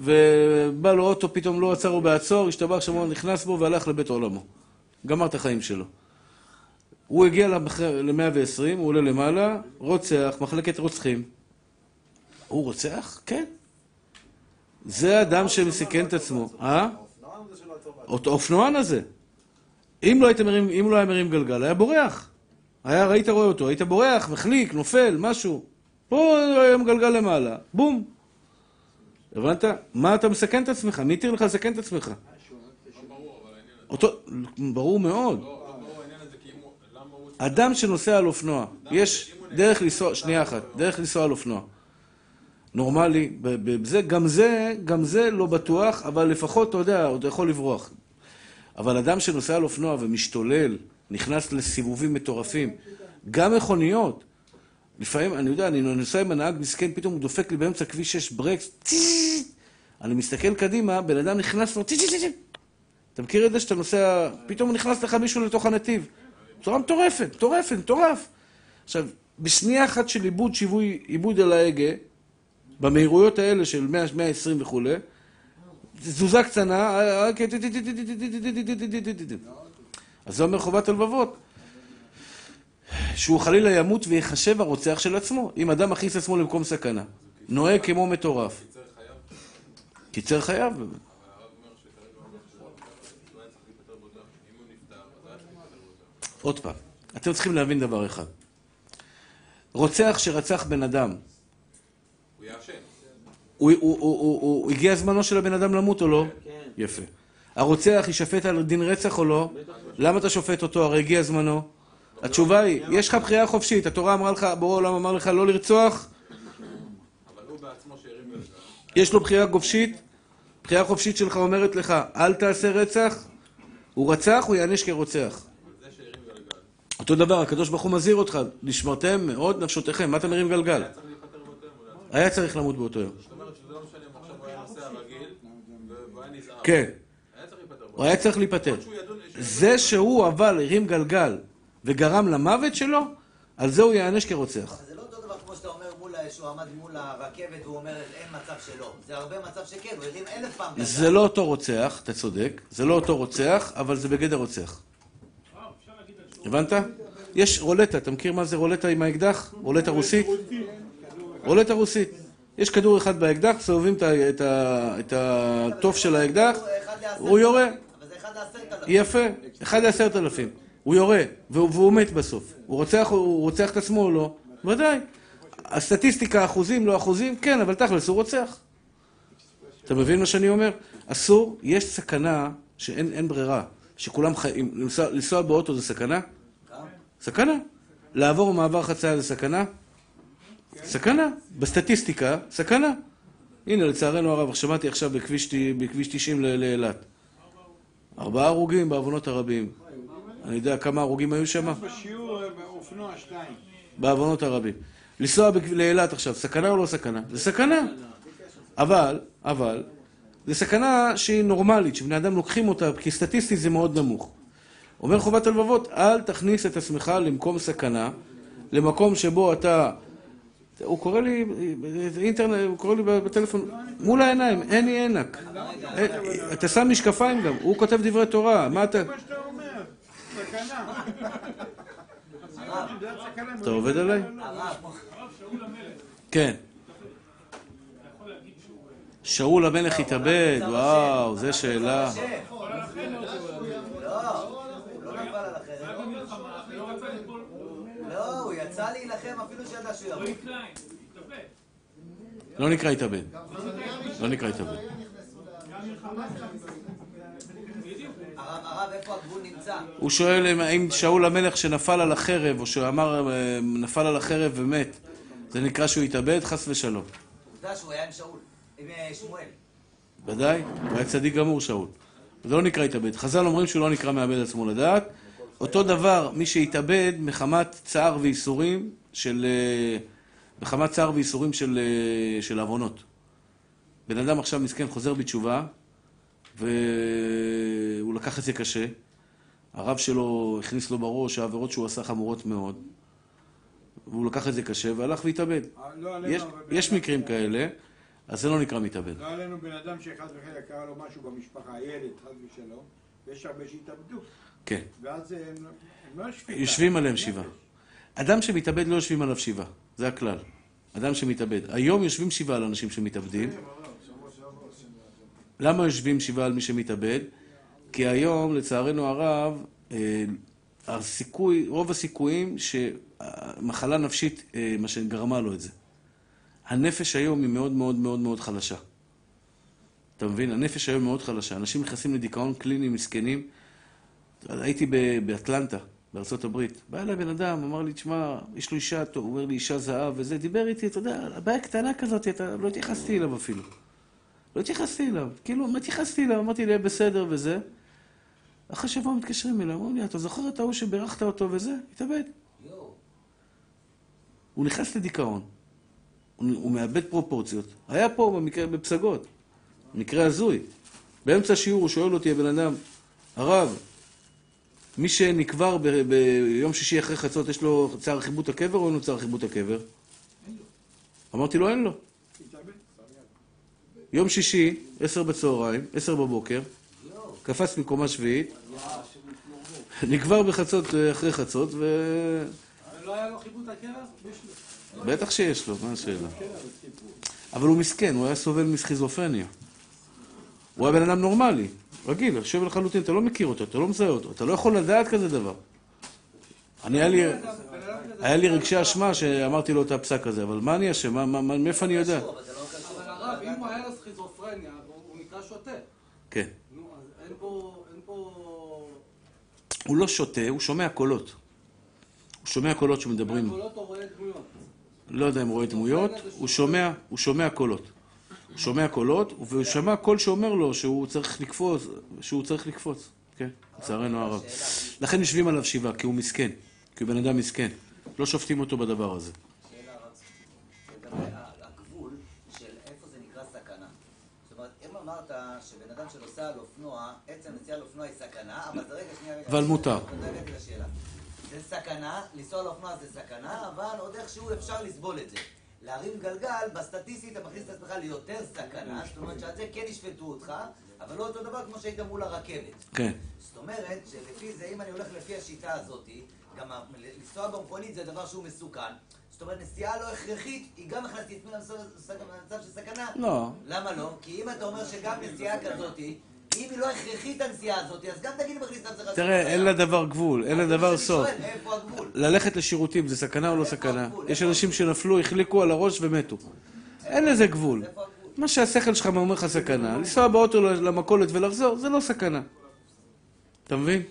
ובא לו אוטו, פתאום לא עצר לו בעצור, השתבח שמו, נכנס בו והלך לבית עולמו. גמר את החיים שלו. הוא הגיע ל-120, הוא עולה למעלה, רוצח, מחלקת רוצחים. הוא רוצח? כן. זה אדם שמסכן את עצמו. אה? אותו אופנוען הזה. אם לא, היית מרים, אם לא היה מרים גלגל, היה בורח. היה, ראית רואה אותו, היית בורח, מחליק, נופל, משהו. פה היה מגלגל למעלה, בום. הבנת? מה אתה מסכן את עצמך? מי התיר לך לסכן את עצמך? אותו, ברור מאוד. לא הוא... אדם שנוסע על אופנוע, יש דרך לנסוע, שנייה אחת, דרך לנסוע על אופנוע. נורמלי, ב- ב- זה, גם זה, גם זה לא בטוח, אבל לפחות, אתה יודע, עוד יכול לברוח. אבל אדם שנוסע על אופנוע ומשתולל, נכנס לסיבובים מטורפים, גם מכוניות, לפעמים, אני יודע, אני נוסע עם הנהג מסכן, פתאום הוא דופק לי באמצע כביש 6 ברקס, אני מסתכל קדימה, בן אדם נכנס לו. אתה מכיר את זה שאתה נוסע, פתאום נכנס לך מישהו לתוך הנתיב. בצורה מטורפת, מטורפת, מטורף. עכשיו, בשנייה אחת של עיבוד שיווי, עיבוד על ההגה, במהירויות האלה של 100, 120 וכולי, תזוזה קטנה, אז זה אומר חובת הלבבות. שהוא חלילה ימות ויחשב הרוצח של עצמו, אם אדם מכניס עצמו למקום סכנה. נוהג כמו מטורף. קיצר חייו. עוד פעם, אתם צריכים להבין דבר אחד. רוצח שרצח בן אדם, הוא יהיה אשם. הוא, הוא, הוא, הוא, הוא, הגיע זמנו של הבן אדם למות או לא? יפה. הרוצח יישפט על דין רצח או לא? למה אתה שופט אותו? הרי הגיע זמנו. התשובה היא, יש לך בחירה חופשית, התורה אמרה לך, בורא עולם אמר לך לא לרצוח, אבל הוא בעצמו שהרים גלגל. יש לו בחירה חופשית, בחירה חופשית שלך אומרת לך, אל תעשה רצח, הוא רצח, הוא ייענש כרוצח. אותו דבר, הקדוש ברוך הוא מזהיר אותך, נשמרתם מאוד נפשותיכם, מה אתה מרים גלגל? צריך להיפטר באותו יום. אולי. היה צריך למות באותו יום. לא. כן, הוא היה צריך להיפטר. זה שהוא אבל הרים גלגל וגרם למוות שלו, על זה הוא ייענש כרוצח. אבל זה לא אותו דבר כמו שאתה אומר מול, שהוא עמד מול הרכבת והוא אומר אין מצב שלא. זה הרבה מצב שכן, הוא הרים אלף פעם גלגל. זה לא אותו רוצח, אתה צודק, זה לא אותו רוצח, אבל זה בגדר רוצח. הבנת? יש רולטה, אתה מכיר מה זה רולטה עם האקדח? רולטה רוסית? רולטה רוסית. יש כדור אחד באקדח, מסובבים את התוף של האקדח, הוא יורה. יפה, אחד לעשרת אלפים. הוא יורה, והוא, מת בסוף. הוא רוצח, את עצמו או לא? ודאי. הסטטיסטיקה, אחוזים, לא אחוזים, כן, אבל תכלס הוא רוצח. אתה מבין מה שאני אומר? אסור, יש סכנה שאין אין ברירה, שכולם חיים, לנסוע, לנסוע באוטו זה סכנה? סכנה. לעבור מעבר חצייה זה סכנה? סכנה. בסטטיסטיקה, סכנה. הנה, לצערנו הרב, שמעתי עכשיו בכביש, בכביש 90 ל- לאילת. ארבעה הרוגים בעוונות הרבים. אני יודע כמה הרוגים היו שם? בשיעור באופנוע שתיים. בעוונות הרבים. לנסוע לאילת עכשיו, סכנה או לא סכנה? זה סכנה. אבל, אבל, זה סכנה שהיא נורמלית, שבני אדם לוקחים אותה, כי סטטיסטית זה מאוד נמוך. אומר חובת הלבבות, אל תכניס את עצמך למקום סכנה, למקום שבו אתה... הוא קורא לי, אינטרנט, הוא קורא לי בטלפון, מול העיניים, אין לי ענק. אה, אתה שם משקפיים גם, הוא כותב דברי תורה, מה אתה... אתה עובד עליי? כן. שאול המלך התאבד, וואו, זו שאלה. לא, הוא לא. לא. לא נקרא התאבד. לא נקרא התאבד. הוא שואל אם- האם שאול המלך שנפל על החרב, או שאמר אה, נפל על החרב ומת, זה נקרא שהוא התאבד? חס ושלום. עובדה שהוא היה עם שאול, שמואל. ודאי, הוא היה צדיק גמור שאול. זה לא נקרא התאבד. חז"ל אומרים שהוא לא נקרא מאבד עצמו לדעת. אותו דבר, מי שהתאבד מחמת צער וייסורים של... אה, מחמת צער וייסורים של, אה, של עוונות. בן אדם עכשיו מסכן חוזר בתשובה, והוא לקח את זה קשה. הרב שלו הכניס לו בראש העבירות שהוא עשה חמורות מאוד. והוא לקח את זה קשה והלך והתאבד. לא עלינו, יש, בן יש מקרים כאלה, אז זה לא נקרא מתאבד. לא עלינו בן אדם שחס וחלילה קרה לו משהו במשפחה, ילד, חס ושלום, ויש הרבה שהתאבדו. כן. ואז הם הם לא יושבים. יושבים עליהם שבעה. אדם שמתאבד לא יושבים עליו שבעה, זה הכלל. אדם שמתאבד. היום יושבים שבעה על אנשים שמתאבדים. למה יושבים שבעה על מי שמתאבד? כי היום, לצערנו הרב, אה, הסיכוי, רוב הסיכויים שמחלה נפשית, אה, מה שגרמה לו את זה. הנפש היום היא מאוד מאוד מאוד מאוד חלשה. אתה מבין? הנפש היום מאוד חלשה. אנשים נכנסים לדיכאון קליני מסכנים. הייתי באטלנטה, בארצות הברית. בא אליי בן אדם, אמר לי, תשמע, יש לו אישה, טוב, הוא אומר לי, אישה זהב וזה, דיבר איתי, אתה יודע, הבעיה קטנה כזאת, אתה, לא התייחסתי אליו אפילו. לא התייחסתי אליו. כאילו, מה התייחסתי אליו? אמרתי לי, בסדר וזה. אחרי שבוע מתקשרים אליי, אומרים לי, אתה זוכר את ההוא שבירכת אותו וזה? התאבד. הוא נכנס לדיכאון. הוא, מאבד פרופורציות. היה פה במקרה, בפסגות. מקרה הזוי. באמצע השיעור הוא שואל אותי, הבן אדם, הרב, מי שנקבר ב- ביום שישי אחרי חצות, יש לו צער חיבוט הקבר או אין לו צער חיבוט הקבר? אמרתי לו, אין לו. יום שישי, עשר בצהריים, עשר בבוקר, קפץ מקומה שביעית, נקבר בחצות, אה, אחרי חצות, ו... לא היה לו חיבוט הקרח? בטח שיש לו, מה השאלה? אבל הוא מסכן, הוא היה סובל מסכיזופרניה. הוא היה בן אדם נורמלי, רגיל, יושב לחלוטין, אתה לא מכיר אותו, אתה לא מזהה אותו, אתה לא יכול לדעת כזה דבר. אני, היה לי, היה לי רגשי אשמה שאמרתי לו את הפסק הזה, אבל מה אני אשם? מאיפה אני יודע? אבל לא. אבל הרב, אם הוא היה לו סכיזופרניה, הוא הוא נקרא שוטה. כן. נו, אז אין פה... הוא לא שותה, הוא שומע קולות. הוא שומע קולות שמדברים. קולות או רואה דמויות. לא יודע אם רואה דמויות, הוא שומע, הוא שומע קולות. הוא שומע קולות, והוא שמע קול שאומר לו שהוא צריך לקפוץ, שהוא צריך לקפוץ. כן, לצערנו הרב. לכן יושבים עליו שבעה, כי הוא מסכן. כי הוא בן אדם מסכן. לא שופטים אותו בדבר הזה. אמרת שבן אדם שנוסע על אופנוע, עצם נסיעה על אופנוע היא סכנה, אבל זה רגע שנייה. אבל מותר. לנסוע על אופנוע זה סכנה, אבל עוד איכשהו אפשר לסבול את זה. להרים גלגל, בסטטיסטית אתה מכניס את עצמך ליותר סכנה, זאת אומרת שעל זה כן ישפטו אותך, אבל לא אותו דבר כמו שהיית מול הרכבת. כן. זאת אומרת שלפי זה, אם אני הולך לפי השיטה הזאת, גם לנסוע במכונית זה דבר שהוא מסוכן. זאת אומרת, נסיעה לא הכרחית, היא גם הכנסתי את עצמי למצב של סכנה. לא. למה לא? כי אם אתה אומר שגם נסיעה כזאת, אם היא לא הכרחית הנסיעה הזאת, אז גם תגיד מכניס את עצמך... תראה, אין לדבר גבול, אין לדבר סוף. שואל, איפה הגבול? ללכת לשירותים זה סכנה או לא סכנה? יש אנשים שנפלו, החליקו על הראש ומתו. אין לזה גבול. מה שהשכל שלך אומר לך סכנה, לנסוע באוטו למכולת ולחזור, זה לא סכנה. אתה מבין?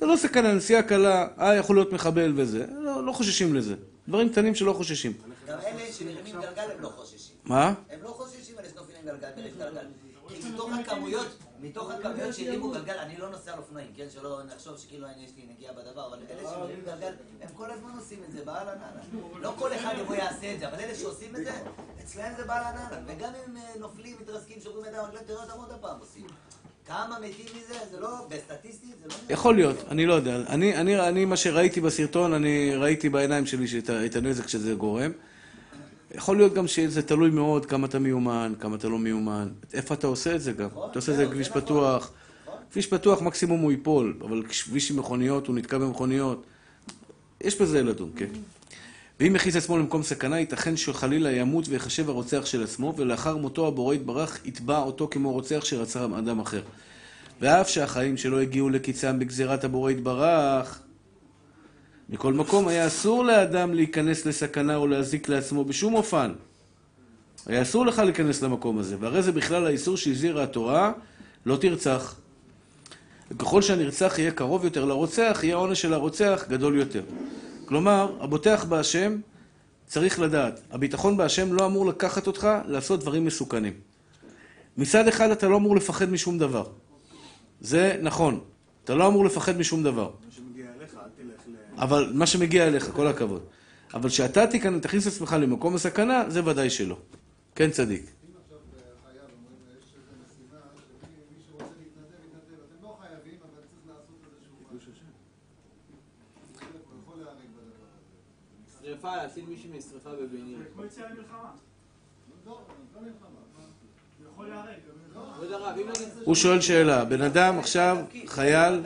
זה לא סכנה, נסיעה קלה, אה, יכול להיות מחבל וזה. לא, לא חוששים לזה. דברים קטנים שלא חוששים. גם אלה שמרימים גלגל הם לא חוששים. מה? הם לא חוששים אלה שנופלים גלגל, מרים גלגל. כי מתוך הכמויות, מתוך הכמויות שהרימו גלגל, אני לא נוסע על אופנועים, כן? שלא נחשוב שכאילו יש לי נגיעה בדבר, אבל אלה שמרימים גלגל, הם כל הזמן עושים את זה, באהלן אהלן. לא כל אחד יבוא יעשה את זה, אבל אלה שעושים את זה, אצלהם זה באהלן אהלן. וגם אם הם אה, נופלים, מתרסקים, שוברים ידיים, רגליים, תראה אותם עוד הפעם עושים. כמה מתים מזה, זה לא, בסטטיסטית, זה לא... יכול להיות, אני לא יודע. אני, אני, אני, מה שראיתי בסרטון, אני ראיתי בעיניים שלי את הנזק שזה גורם. יכול להיות גם שזה תלוי מאוד כמה אתה מיומן, כמה אתה לא מיומן. איפה אתה עושה את זה גם? אתה עושה את זה בכביש פתוח. כביש פתוח מקסימום הוא ייפול, אבל כביש עם מכוניות, הוא נתקע במכוניות. יש בזה לדון, כן. ואם יכניס עצמו למקום סכנה, ייתכן שחלילה ימות ויחשב הרוצח של עצמו, ולאחר מותו הבורא יתברך יתבע אותו כמו רוצח שרצח אדם אחר. ואף שהחיים שלו הגיעו לקיצם בגזירת הבורא יתברך, מכל מקום היה אסור לאדם להיכנס לסכנה או להזיק לעצמו בשום אופן. היה אסור לך להיכנס למקום הזה, והרי זה בכלל האיסור שהזהירה התורה, לא תרצח. וככל שהנרצח יהיה קרוב יותר לרוצח, יהיה העונש של הרוצח גדול יותר. כלומר, הבוטח בהשם צריך לדעת, הביטחון בהשם לא אמור לקחת אותך לעשות דברים מסוכנים. מצד אחד אתה לא אמור לפחד משום דבר. זה נכון, אתה לא אמור לפחד משום דבר. אבל מה שמגיע אליך, כל הכבוד. אבל שאתה תיכנס, תכניס את עצמך למקום הסכנה, זה ודאי שלא. כן, צדיק. לא להציל בבניין. כמו יציאה למלחמה. לא, לא מלחמה. הוא שואל שאלה, בן אדם עכשיו, חייל,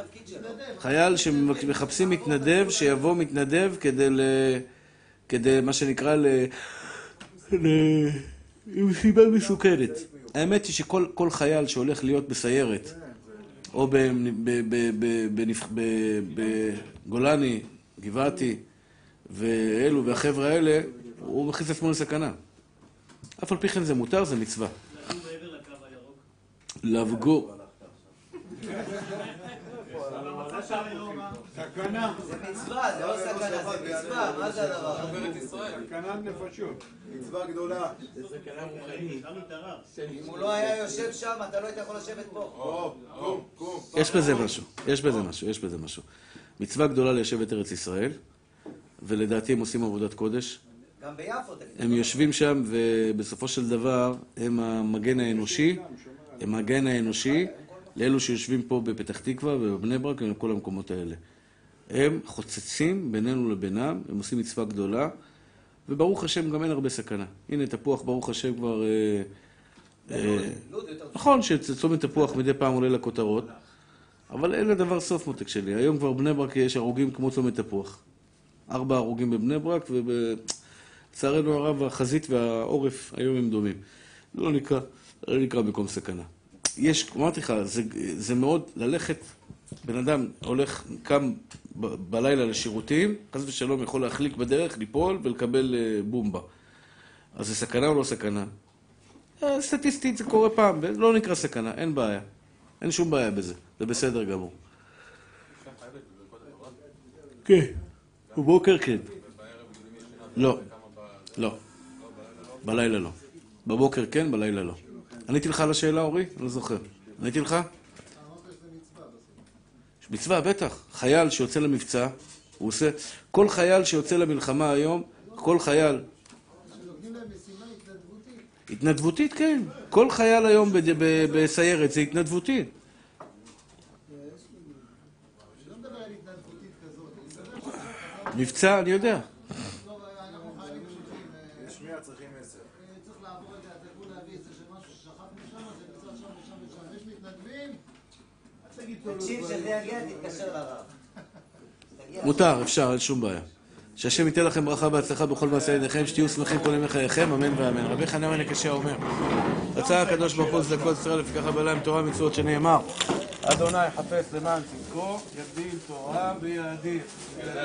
חייל שמחפשים מתנדב, שיבוא מתנדב כדי ל... כדי, מה שנקרא, ל... ל... עם סיבה מסוכנת. האמת היא שכל כל חייל שהולך להיות בסיירת, או בגולני, גבעתי, ואלו והחבר'ה האלה, הוא מכניס את עצמו לסכנה. אף על פי כן זה מותר, זה מצווה. מעבר לקו הירוק. לגור. במצב של היום, מה? סכנה. זה מצווה, זה לא סכנה, זה מצווה, מה זה הדבר הזה? סכנת נפשות. מצווה גדולה. זה סכנה רוחנית. אם הוא לא היה יושב שם, אתה לא היית יכול לשבת פה. יש בזה משהו, יש בזה משהו, יש בזה משהו. מצווה גדולה ליישב את ארץ ישראל, ולדעתי הם עושים עבודת קודש. גם ביפו, תגיד. הם יושבים שם, ובסופו של דבר הם המגן האנושי, הם המגן האנושי לאלו שיושבים פה בפתח תקווה ובבני ברק ובכל המקומות האלה. הם חוצצים בינינו לבינם, הם עושים מצווה גדולה, וברוך השם גם אין הרבה סכנה. הנה תפוח, ברוך השם כבר... אה, אה, נכון שצומת תפוח מדי פעם עולה לכותרות, אבל אין לדבר סוף מותק שלי. היום כבר בני ברק יש הרוגים כמו צומת תפוח. ארבע הרוגים בבני ברק, ולצערנו הרב החזית והעורף היום הם דומים. לא נקרא, לא נקרא מקום סכנה. יש, אמרתי לך, זה, זה מאוד ללכת, בן אדם הולך, קם ב- בלילה לשירותים, חס ושלום יכול להחליק בדרך, ליפול ולקבל אה, בומבה. אז זה סכנה או לא סכנה? אה, סטטיסטית זה קורה פעם, ולא נקרא סכנה, אין בעיה. אין שום בעיה בזה, זה בסדר גמור. כן, בבוקר כן. לא, לא. בלילה לא. בבוקר כן, בלילה לא. עניתי לך על השאלה, אורי? אני לא זוכר. עניתי לך? מצווה בטח. חייל שיוצא למבצע, הוא עושה... כל חייל שיוצא למלחמה היום, כל חייל... התנדבותית. כן. כל חייל היום בסיירת זה התנדבותי. לא מבצע, אני יודע. תקשיב, כשזה יגיע, תתקשר לרב. מותר, אפשר, אין שום בעיה. שהשם ייתן לכם ברכה והצלחה בכל מעשה ידיכם, שתהיו שמחים כל ימי חייכם, אמן ואמן. רבי חנן הקשה אומר, רצה הקדוש ברוך הוא צדקות ישראל לפיכך בלהם תורה ומצוות שנאמר, אדוני חפש למען צדקו, יגדיל תורה ויאדיר.